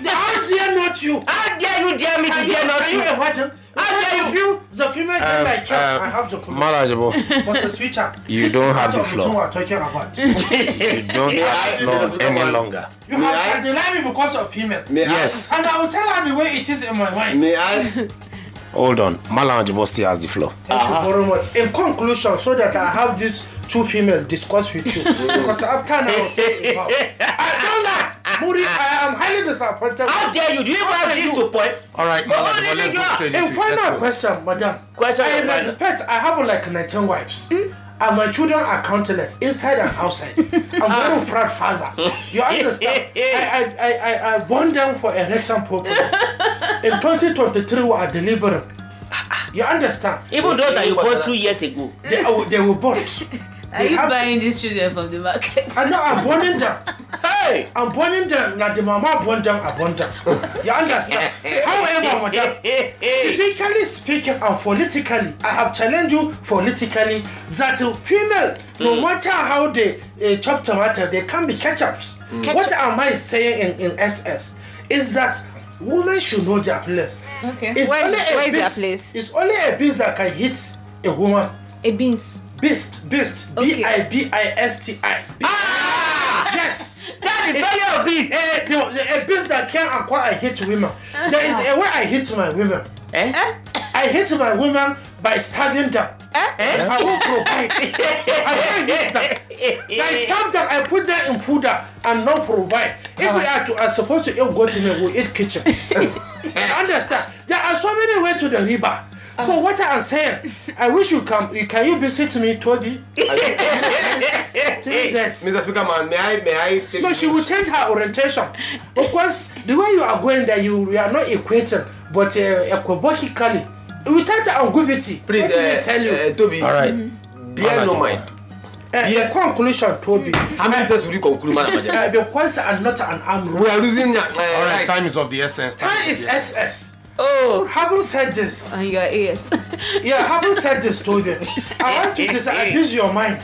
How dare you? How dare you dare me to dare not can you you? imagine? How Because of you, the female Um, like um, I have to come. Malajibo. Mr. Switcher. You don't have part the floor. what we're talking about. You don't have the floor any longer. You have to deny me because of female. Yes. And I will tell her the way it is in my mind. May I? Hold on. Malajibo still has the floor. Thank you very much. In conclusion, so that I have these two female discuss with you. because after now, I'll take it don't laugh. Muri, I am highly disappointed. How dare you? Do you even have this to point? All right, But Malajibo, what do you let's go you are? straight In final question, madam. Question I of final. respect, I have like 19 wives. Hmm? And my children are countless, inside and outside. I'm very ah. proud father. You understand? I, I, I, I, I born them for election purposes. In 2023, we are delivering. You understand? Even though that you bought two years ago. They, oh, they were bought. Are They you have- buying these children from the market? I know I'm burning them. Hey! I'm burning them. Now the mama burn them, I burn them. You understand? However, madam, typically speaking and politically, I have challenged you politically that female, no matter how they uh, chop tomato, they can be ketchups. What am I saying in, in SS? Is that women should know their place. Okay. It's Where's- only a where's their place? It's only a beast that can hit a woman. A beans. Beast, beast, B I B I S T I. Ah! Yes. That is very of beast. A, the, a beast that can acquire I hit women. There is a way I hit my women. Eh? I hit my women by stabbing them. Eh? I will provide. I will hit them. I stab them, I put them in powder and not provide. If we are, to, are supposed to eat goat meat, we eat kitchen. I understand. There are so many ways to the river. So what I'm saying, I wish you come. you- Can you visit me, Toby? yes. Mr. Speaker, man, may I, may I take No, she will change her orientation because the way you are going there, you, you are not equating, but uh, equivocally, without ambiguity. Please, let me uh, tell you. uh, Toby. All right. Bear no mind. Uh, the conclusion, Toby. How many times will you conclude, Madam Ajay? Uh, because I'm not an armed We are losing. Uh, All right, right. time is of the essence. Time is is of the essence. SS. Oh. Having said this, On your ears. yeah, having said this, Toby, I want to eh, eh, eh. disabuse your mind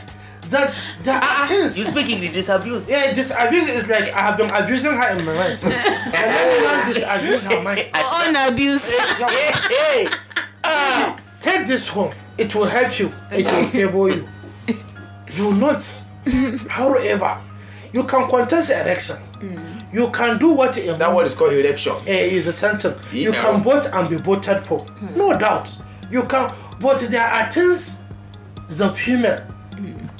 that there are things. You speak English, disabuse. Yeah, disabuse is like I have been abusing her in my mind. and let me not disabuse her mind. On abuse. Hey, hey. Ah, take this home. It will help you. It will favor you. You not. However, you can contest election. Mm. You can do what a That word is called election. eh, is a sentence. You Yeah. can vote and be voted for. No doubt. You can. But there are things the female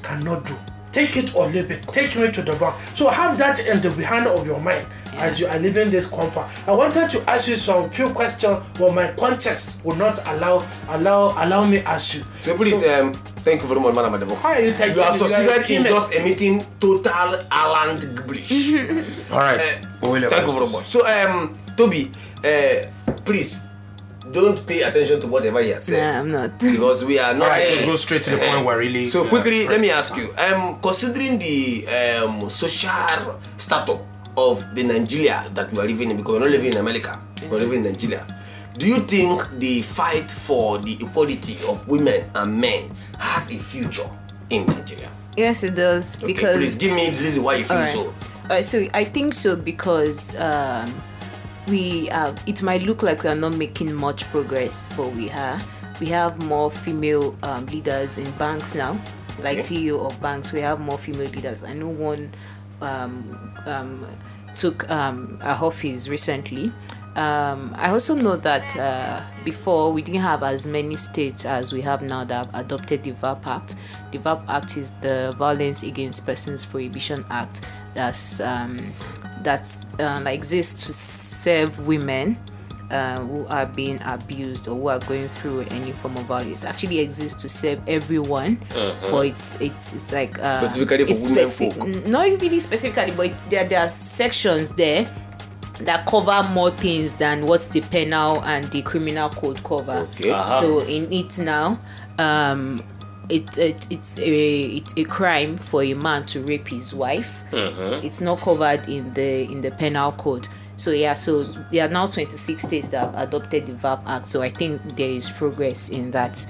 cannot do. Take it or leave it. Take me to the bank. So have that in the behind of your mind as you are leaving this compound. I wanted to ask you some few questions, but my conscience will not allow allow allow me ask you. So please, um, thank you very much, Madam Adebo. How are you taking You have it? You are succeeded in just emitting total Alan gibberish. All right. Uh, William, Thank you very much. So, um, Toby, uh, please don't pay attention to whatever he has said Nah, I'm not. because we are not. All right, uh, go straight to the point where really. So quickly, let me ask you. Um, considering the um, social startup of the Nigeria that we are living in, because we're not living in America, we're living in Nigeria. Do you think the fight for the equality of women and men has a future in Nigeria? Yes, it does. Okay, because please give me the reason why you feel Alright. so. So I think so because um, we. It might look like we are not making much progress, but we are. We have more female um, leaders in banks now, like Okay. CEO of banks. We have more female leaders. I know one took um, a office recently. Um, I also know that uh, before we didn't have as many states as we have now that have adopted the VAP Act. The VAP Act is the Violence Against Persons Prohibition Act that's um, uh, exists to serve women uh, who are being abused or who are going through any form of violence. It actually exists to serve everyone, Uh-huh. but it's it's it's like uh, Specifically for women speci- folk. not really specifically, but there there are sections there that cover more things than what the penal and the criminal code cover. Okay. Uh-huh. So in it now, um, it, it it's a it's a crime for a man to rape his wife. Mm-hmm. It's not covered in the in the penal code. So yeah, so there are now 26 states that have adopted the VAP Act. So I think there is progress in that,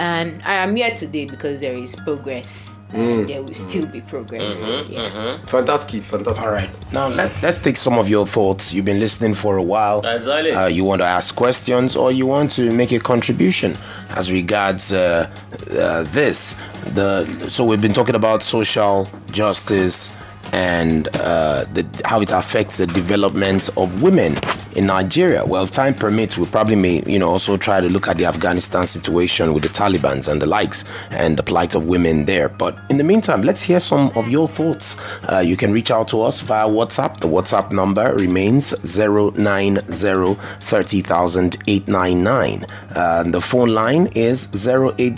and I am here today because there is progress there will still be progress. Mm-hmm. Yeah. Fantastic, fantastic. All right. Now let's let's take some of your thoughts. You've been listening for a while. Exactly. Uh, you want to ask questions or you want to make a contribution as regards uh, uh, this. The so we've been talking about social justice and uh, the, how it affects the development of women in Nigeria. Well, if time permits, we probably may, you know, also try to look at the Afghanistan situation with the Taliban's and the likes and the plight of women there. But in the meantime, let's hear some of your thoughts. Uh, you can reach out to us via WhatsApp. The WhatsApp number remains 090 30899. Uh, the phone line is 080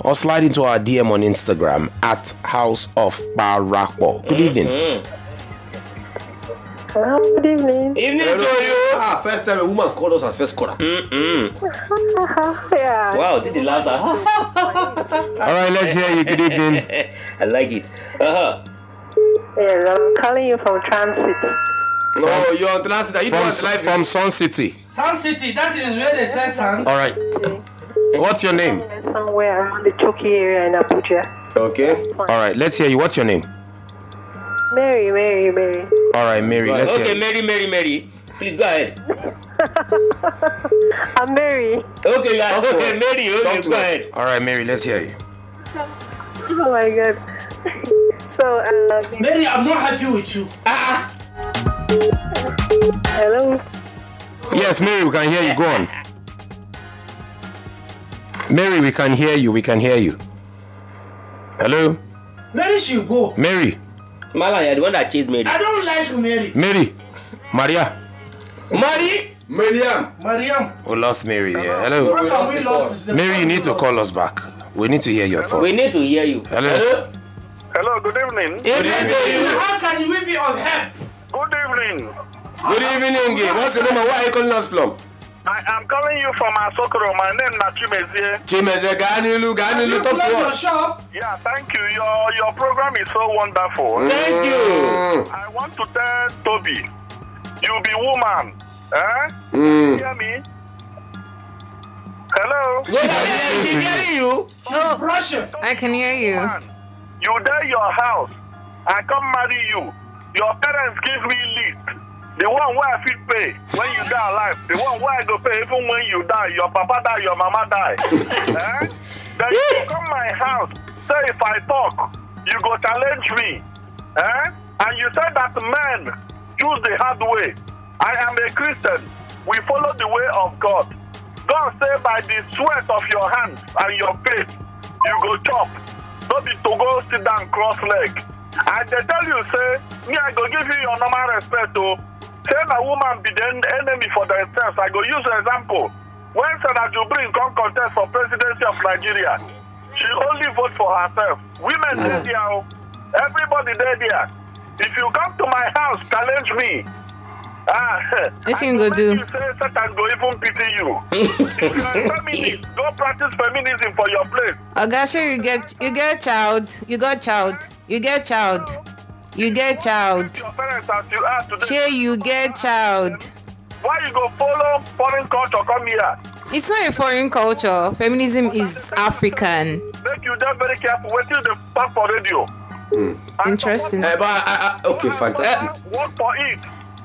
or slide into our DM on Instagram at House of Parapo. Good evening. Hello, good evening. Evening to you. Ah, first time a woman called us as first caller. Mm-mm. yeah. Wow, did the laughter? All right, let's hear you. Good evening. I like it. Uh-huh. Yes, I'm calling you from Transit. No, you're on transit. Are you From, from, live? from Sun City. Sun City, that is where they say sun. All right. What's your name? Somewhere around the Choki area in Abuja. Okay. All right, let's hear you. What's your name? Mary, Mary, Mary. All right, Mary. Let's Okay, you. Mary, Mary, Mary. Please go ahead. I'm Mary. Okay, you are Talk okay. Mary. Okay, go ahead. All right, Mary. Let's hear you. Oh my god. so, uh, Mary, I'm not happy with you. Ah, hello. Yes, Mary, we can hear you. Go on. Mary, we can hear you. We can hear you. Hello, Mary should go. Mary. Malan, you're the one that chased Mary. I don't like Mary. Mary. Maria. Mary? Miriam. Mariam. We lost Mary. Yeah. Uh-huh. Hello. What have we lost? Mary, you need to call us back. We need to hear your thoughts. We need to hear you. Hello. Hello, good evening. Good Evening. How can we be of help? Good evening. Good evening, Gay. What's your name and where are you calling us from? I am calling you from Asokoro. My name is Nachimezie. Chimeze Ganilu, Ganilu, You talk to your us. shop. Yeah, thank you. Your your program is so wonderful. Thank you. Mm. I want to tell Toby, you be woman. Eh? Mm. Hear me? Hello? Yeah, she's hearing you. Oh, Brushing. I can hear you. Man, you there your house. I come marry you. Your parents give me list. The one where I fit pay when you die alive. The one where I go pay even when you die. Your papa die, your mama die. eh? Then you come my house. Say if I talk, you go challenge me. Eh? And you say that men choose the hard way. I am a Christian. We follow the way of God. God say by the sweat of your hands and your faith, you go chop. No be to go sit down cross leg. I dey tell you say, me I go give you your normal respect o. Say na woman be the en- enemy for themselves. I go use example. When Senator Jubrin come contest for presidency of Nigeria, she only vote for herself. Women dey there o. Everybody dey there. If you come to my house challenge me, ah, Wetin you go do? You say Satan go even pity you. if you are a feminist, go practice feminism for your place. Oga, sure you get you get child. You got child. You get child. You get child. Your parents as you are today. Sure you get child. Why you go follow foreign culture come here? It's not a foreign culture. Feminism is African. Make you dey very careful wetin you dey talk for radio. Interesting. Eh, but I, I, okay, fantastic. Work for it.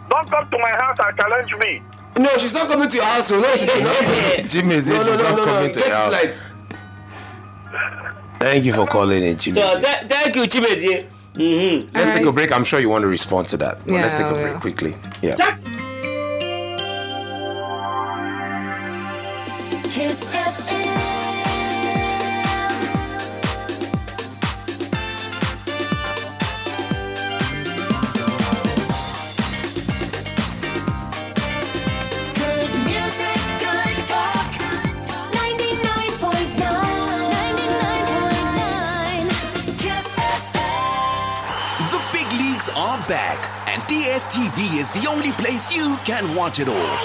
Don't come to my house and challenge me. No, she's not coming to your house. So no, she's not. Jimmy said No, no, she's no, not no, no. coming to Get your house. light. Thank you for calling in, Jimmy. So th- thank you, Chimezie. Mm-hmm. Let's take a break. I'm sure you want to respond to that. But let's take a break will. quickly. Yeah. Kiss back, and DSTV is the only place you can watch it all.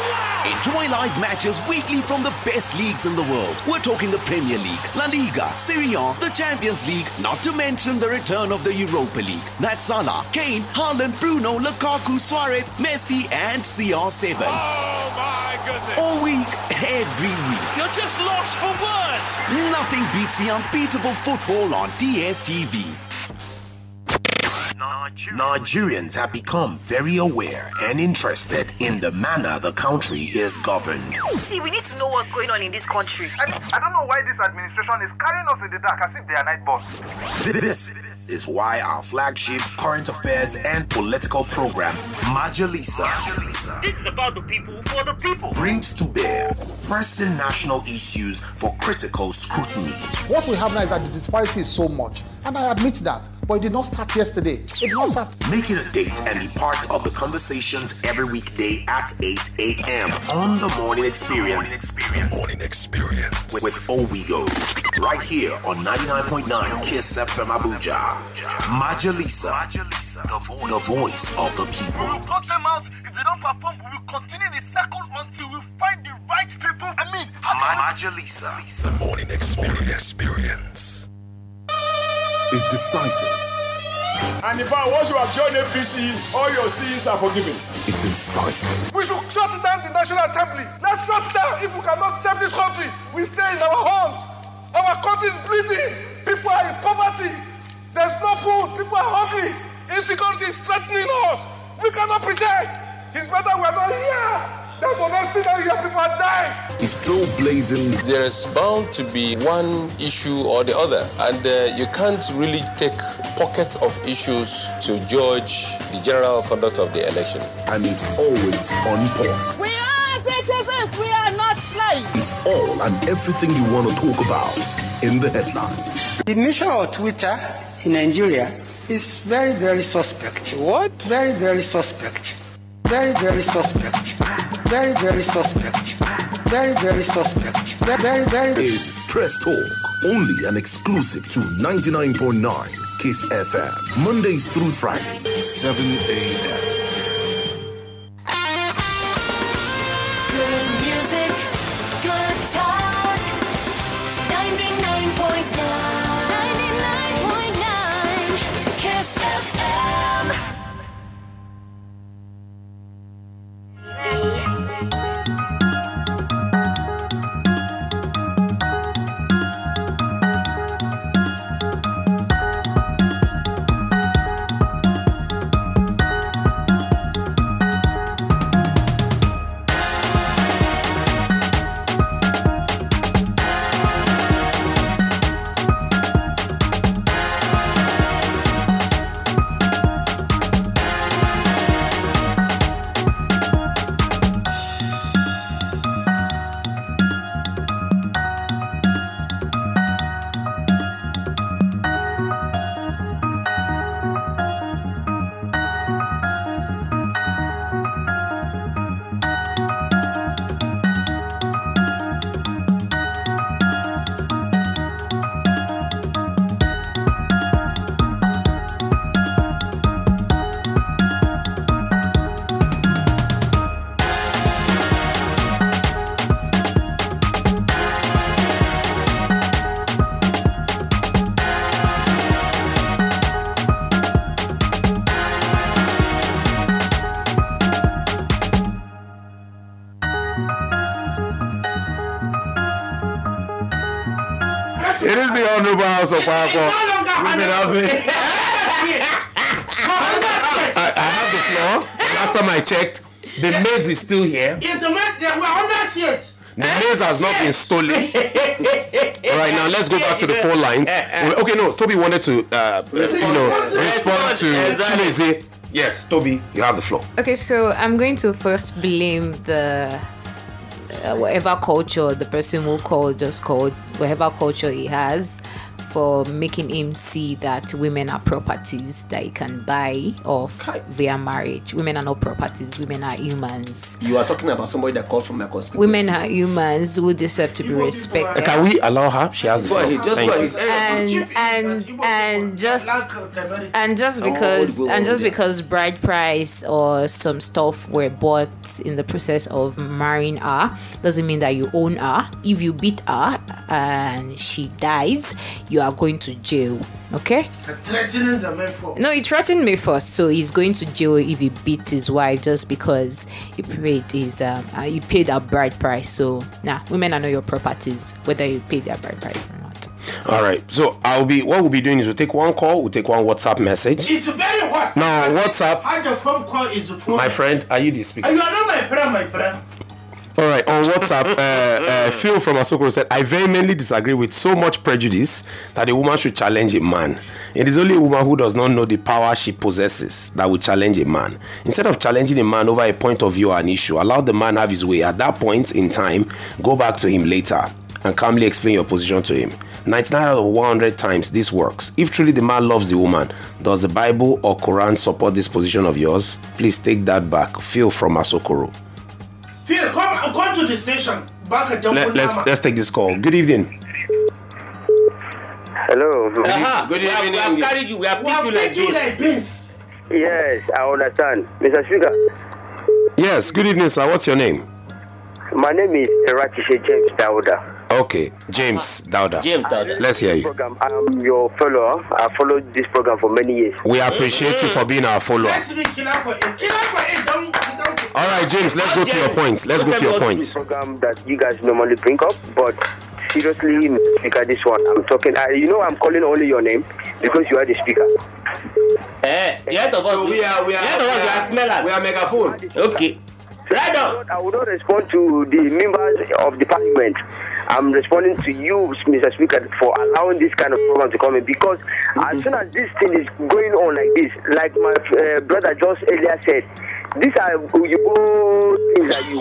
Enjoy live matches weekly from the best leagues in the world. We're talking the Premier League, La Liga, Serie A, the Champions League, not to mention the return of the Europa League. That's Salah, Kane, Haaland, Bruno, Lukaku, Suarez, Messi, and CR7. Oh my goodness. All week, every week. You're just lost for words. Nothing beats the unbeatable football on DSTV. Nigerians have become very aware and interested in the manner the country is governed. See, we need to know what's going on in this country. I, I don't know why this administration is carrying us in the dark as if they are night boss. This is why our flagship current affairs and political program, Majalisa, This is about the people for the people. brings to bear pressing national issues for critical scrutiny. What we have now is that the disparity is so much, and I admit that, but it did not start yesterday. It did not start. Make it a date and be part of the conversations every weekday at 8 a.m. on the Morning Experience. Morning Experience with, with Owigo. Right here on 99.9 Kiss FM Abuja. Majalisa, the, vo- the voice of the people. We will cut them out. If they don't perform, we will continue the circle until we find the right people. I mean, Majalisa, the Morning Experience. Experience. Is decisive. And in fact, once you have joined APC, all your sins are forgiven. It's incisive. we should shut down the National Assembly. Let's shut down. If we cannot save this country, we stay in our homes. Our country is bleeding. People are in poverty. There's no food. People are hungry. Insecurity is threatening us. We cannot pretend. It's better we're not here. Than to not sit down here. People are dying. It's trailblazing. There's bound to be one issue or the other, and uh, you can't really take pockets of issues to judge the general conduct of the election. And it's always on point. We are citizens, we are not slaves. It's all and everything you want to talk about in the headlines. The nature of Twitter in Nigeria is very, very suspect. What? Very, very suspect. Very, very suspect. Very, very suspect. Very, very suspect. Very, very, very. Is Press Talk only an exclusive to 99.9 Kiss FM. Mondays through Friday, 7 a.m. Honorable House of Parapo. We've been. I, I have the floor. Last time I checked, the maze is still here. Internet, we're under seat. The maze has not been stolen. All right, now let's go back to the four lines. Okay, no, Toby wanted to, uh, you know, respond to Chinese. Yes, Toby, you have the floor. Okay, so I'm going to first blame the uh, whatever culture the person will call just called, whatever culture he has, for making him see that women are properties that he can buy off via marriage. Women are not properties, women are humans. You are talking about somebody that comes from my constituency. Women are humans who deserve to be respected. Can we allow her? She has the Go ahead, just go ahead. and and and just and just because what- what and just because bride price or some stuff were bought in the process of marrying her doesn't mean that you own her if you beat her uh, and she dies you are going to jail okay Threatenings are meant for. no he threatened me first so he's going to jail if he beats his wife just because he paid his um uh, he paid a bride price so nah women are not your properties whether you pay their bride price or not All right. So I'll be. What we'll be doing is we'll take one call. We'll take one WhatsApp message. It's very hot. Now, WhatsApp. How the phone call is the My friend, are you the speaker? You are not my friend, my friend. All right, on WhatsApp, uh, uh, Phil from Asokoro said, I vehemently disagree with so much prejudice that a woman should challenge a man. It is only a woman who does not know the power she possesses that will challenge a man. Instead of challenging a man over a point of view or an issue, allow the man have his way. At that point in time, go back to him later and calmly explain your position to him. 99 out of 100 times this works. If truly the man loves the woman, does the Bible or Quran support this position of yours? Please take that back. Phil from Asokoro. Phil, come, come to the station. Back at Let, let's let's take this call. Good evening. Hello. Aha, uh-huh. we have, we have carried you, we have picked you like this. this. Yes, I understand. Mr. Sugar, Yes. Good evening, sir. What's your name? my name is Eratishe James Dauda. Okay, James Dauda. James Dauda. Let's hear you. Program. I'm your follower. I followed this program for many years. We appreciate you for being our follower. All right, James. Let's go to your points. Let's go to your points. program that you guys normally bring up, but seriously, speaker, this one I'm talking. I, you know, I'm calling only your name because you are the speaker. Eh, the rest of us, So we are- we are- rest of us, we we are- are smellers. we are megaphone. Okay. Right down. I will not respond to the members of the parliament. I'm responding to you, Mr. Speaker, for allowing this kind of program to come in because as soon as this thing is going on like this, like my uh, brother just earlier said, These are Oyibo things that you.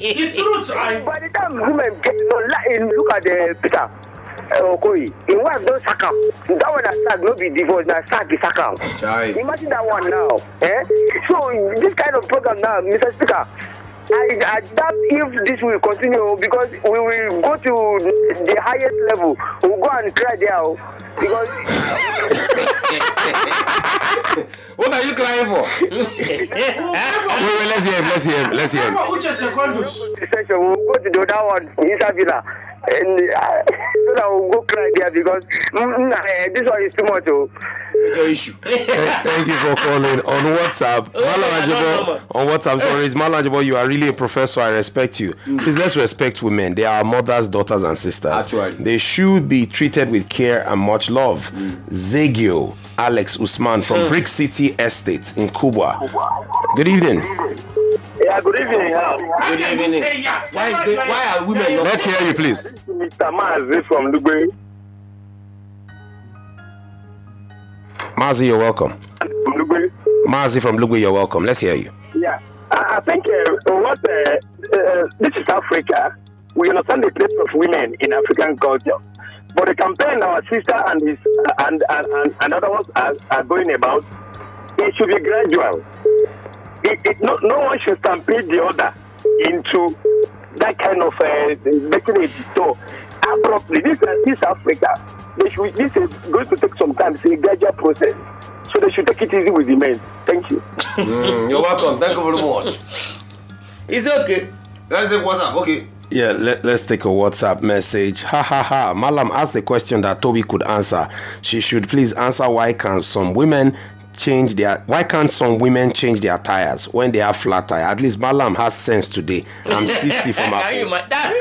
it's truth, I. By the time women get no like, eh, look at the Peter. Eh, Okoye, oh, him wife don sack am. That one na sack no be divorce, na sack be sack am. Imagine that one now. Eh? So this kind of program now, Mr. Speaker, I, I doubt if this will continue because we will go to the highest level. We'll go and cry there oh, because What are you crying for? Wait, wait, let's hear him. Let's hear him. Let's hear him. Uche Secondus. section we'll go to the other one inside Villa. And uh, so that we'll go cry there because mm, mm, eh, this one is too much. Oh. Issue. Thank you for calling on WhatsApp. Oh, Malam on WhatsApp stories. Malam Ajibo, you are really a professor. I respect you. Mm. Please let's respect women. They are mothers, daughters, and sisters. Actually. They should be treated with care and much love. Mm. Zegio Alex Usman from mm. Brick City Estate in Kubwa. Good evening. Yeah, good evening. Good evening. Why, is the, why are women not? Let's hear you, please. Mr. Mazi from Lugbe. Mazi, you're welcome. Mazi from Lugbe, you're welcome. Let's hear you. Yeah, I think uh, what uh, uh, this is Africa. We understand the place of women in African culture, but the campaign our sister and his and and, and, and other ones are, are going about, it should be gradual. It, it, no, no one should stampede the other into that kind of uh, making it so abruptly. This is this Africa. They should, this is going to take some time. It's a gradual process. So they should take it easy with the men. Thank you. Mm, you're welcome. Thank you very much. It's okay. Let's take WhatsApp. Okay. Yeah, let, let's take a WhatsApp message. Ha ha ha. Malam asked the question that Toby could answer. She should please answer why can some women change their why can't some women change their tires when they have flat tire? At least Malam has sense today. I'm CC from Can you Apple. ima- That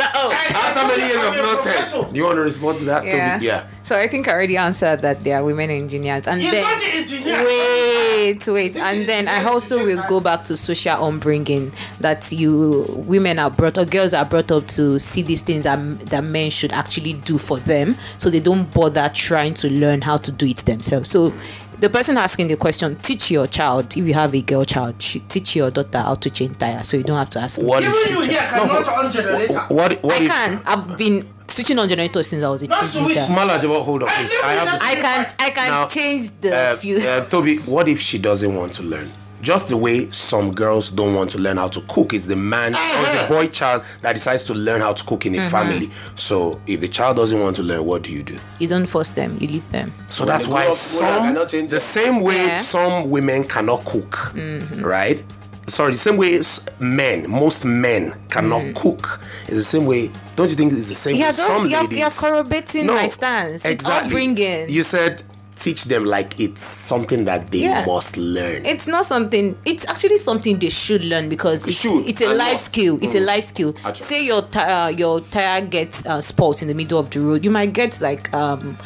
says. That, oh. After many years of nonsense. Do you want to respond to that, Yeah. Toby? Yeah. So I think I already answered that there are women engineers, and He's then not an engineer. wait, wait, and then I also will go back to social upbringing that you women are brought or girls are brought up to see these things that, that men should actually do for them, so they don't bother trying to learn how to do it themselves. So. The person asking the question, teach your child, if you have a girl child, teach your daughter how to change tire so you don't have to ask me. What if Even you here check- cannot on generator. What what I if can. I've been switching on generator since I was a Not teenager. switch. Malajibo, hold on, please. I have. I can I can Now, change the uh, fuse. uh, Toby, what if she doesn't want to learn? Just the way some girls don't want to learn how to cook. It's the man or Uh-huh. the boy child that decides to learn how to cook in a Mhm. family. So if the child doesn't want to learn, what do you do? you don't force them. You leave them. So that's why some the same way Yeah. some women cannot cook, Mhm. right? Sorry, the same way s- men, most men cannot cook. It's the same way. Don't you think it's the same Yeah, way those, some you're, ladies? you're corroborating No, my stance. It's exactly. upbringing. You said teach them like it's something that they Yeah. must learn. It's not something. It's actually something they should learn because it's, should, it's a life must. skill. It's a Mm. life skill. Actually. Say your tire, your tire gets uh, spots in the middle of the road. You might get like um,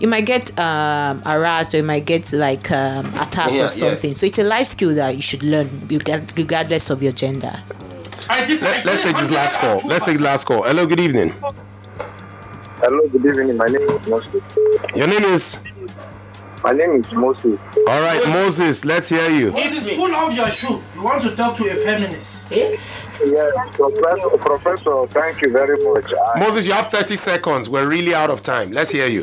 you might get um harassed or you might get like um attacked Yeah, or yes. something. So it's a life skill that you should learn regardless of your gender. Let, us take this last call. Let's take the last call. Hello, good evening. Hello, good evening. My name is Moses. Your name is. My name is Moses. All right, Moses. Let's hear you. Moses, pull off your shoe. You want to talk to a feminist? Yes, Professor, Professor, thank you very much. I, Moses, you have 30 seconds. We're really out of time. Let's hear you.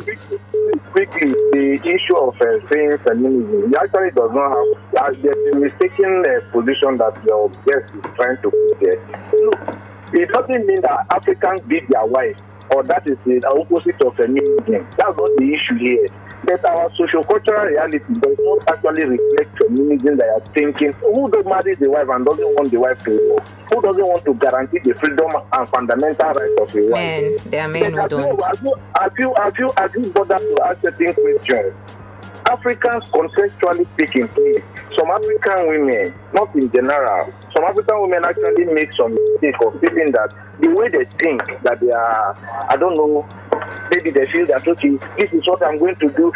quickly, the issue of uh, saying feminism, he actually does not have, uh, there's a mistaken uh, position that your guest is trying to put there. Look, it doesn't mean that Africans beat their wives, or that is the opposite of feminism. That's not the issue here. But our socio-cultural reality does not actually reflect feminism that are thinking, who don't marry the wife and doesn't want the wife to work? Who doesn't want to guarantee the freedom and fundamental rights of a wife? Men, there are men who don't. Have you, have you, have you, have you bothered to ask certain questions? Africans, conceptually speaking, some African women, not in general, some African women actually make some mistake of feeling that the way they think that they are, I don't know, maybe they feel that, okay, this is what I'm going to do,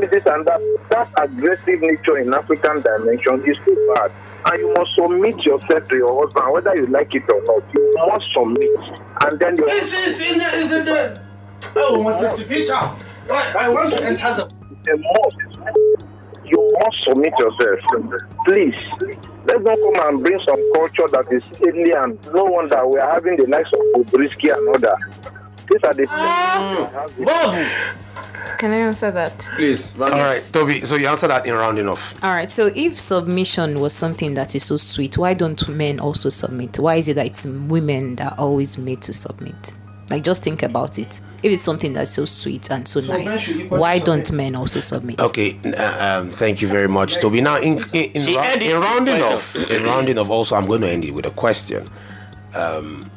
this, and that. That aggressive nature in African dimension is too bad. And you must submit yourself to your husband, whether you like it or not. You must submit. And then This is in the, is in the. Oh, what's this picture? I want to enter the. A must. You must submit yourself. Please. Let's not come and bring some culture that is alien. No wonder we are having the likes of Bobrisky and other. These are the ah. things. Can I answer that? Please. All right, Toby. So you answer that in rounding off. All right. So if submission was something that is so sweet, why don't men also submit? Why is it that it's women that are always made to submit? Like just think about it. If it's something that's so sweet and so, So nice, why don't men also submit? Okay, uh, um, thank you very much, Toby. Now, in in, in, He rou- in rounding question. off, in rounding off, also, I'm going to end it with a question. Um,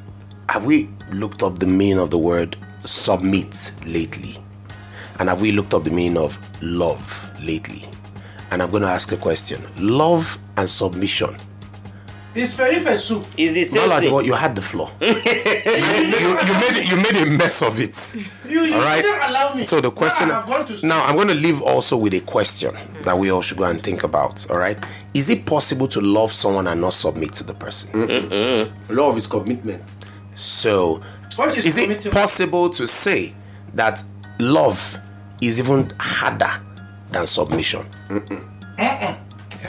have we looked up the meaning of the word submit lately? And have we looked up the meaning of love lately? And I'm going to ask a question: Love and submission. It's pepper soup. Is the same thing. you had the floor. you, you, you made you made a mess of it. You, you All right. didn't allow me. So the question Now I have gone to now I'm going to leave also with a question that we all should go and think about. All right, is it possible to love someone and not submit to the person? Love is commitment. So, What is is it possible to say that love is even harder than submission? Uh-uh.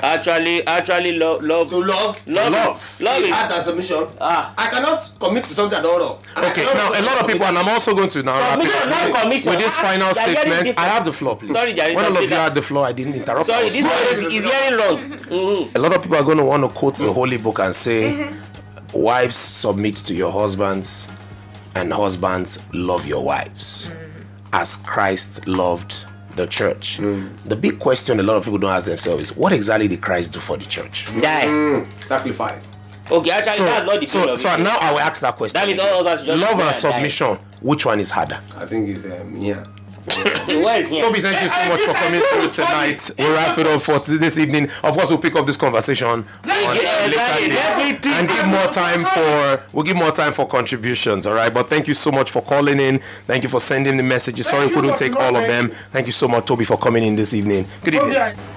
Actually, actually, love, love, to love, love, Love. love is is hard than submission. Ah, I cannot commit to something I don't love. And Okay, now a lot of people, and I'm also going to now wrap it Submission, up with this Ah, final they statement. I have the floor, please. Sorry, Jerry, when all don't of you had the floor, I didn't interrupt. Sorry, this quiet. is, is hearing wrong. Mhm. A lot of people are going to want to quote the holy book and say, Wives, submit to your husbands, and husbands, love your wives, as Christ loved the church. Mm. The big question a lot of people don't ask themselves is, What exactly did Christ do for the church? Mm. Die. Mm. Sacrifice. Okay, actually, So, that's not the so, so it. now I will ask that question. That means all of us just Love go and and die. submission, which one is harder? I think it's um, yeah. Where is he? Toby, thank you so much for coming through tonight. We'll wrap it up for this evening. Of course, we'll pick up this conversation on Yeah, exactly. Let's later and give more time for we'll give more time for contributions. All right, but thank you so much for calling in. Thank you for sending the messages. Sorry we couldn't take all of them. Thank you so much, Toby, for coming in this evening. Good evening.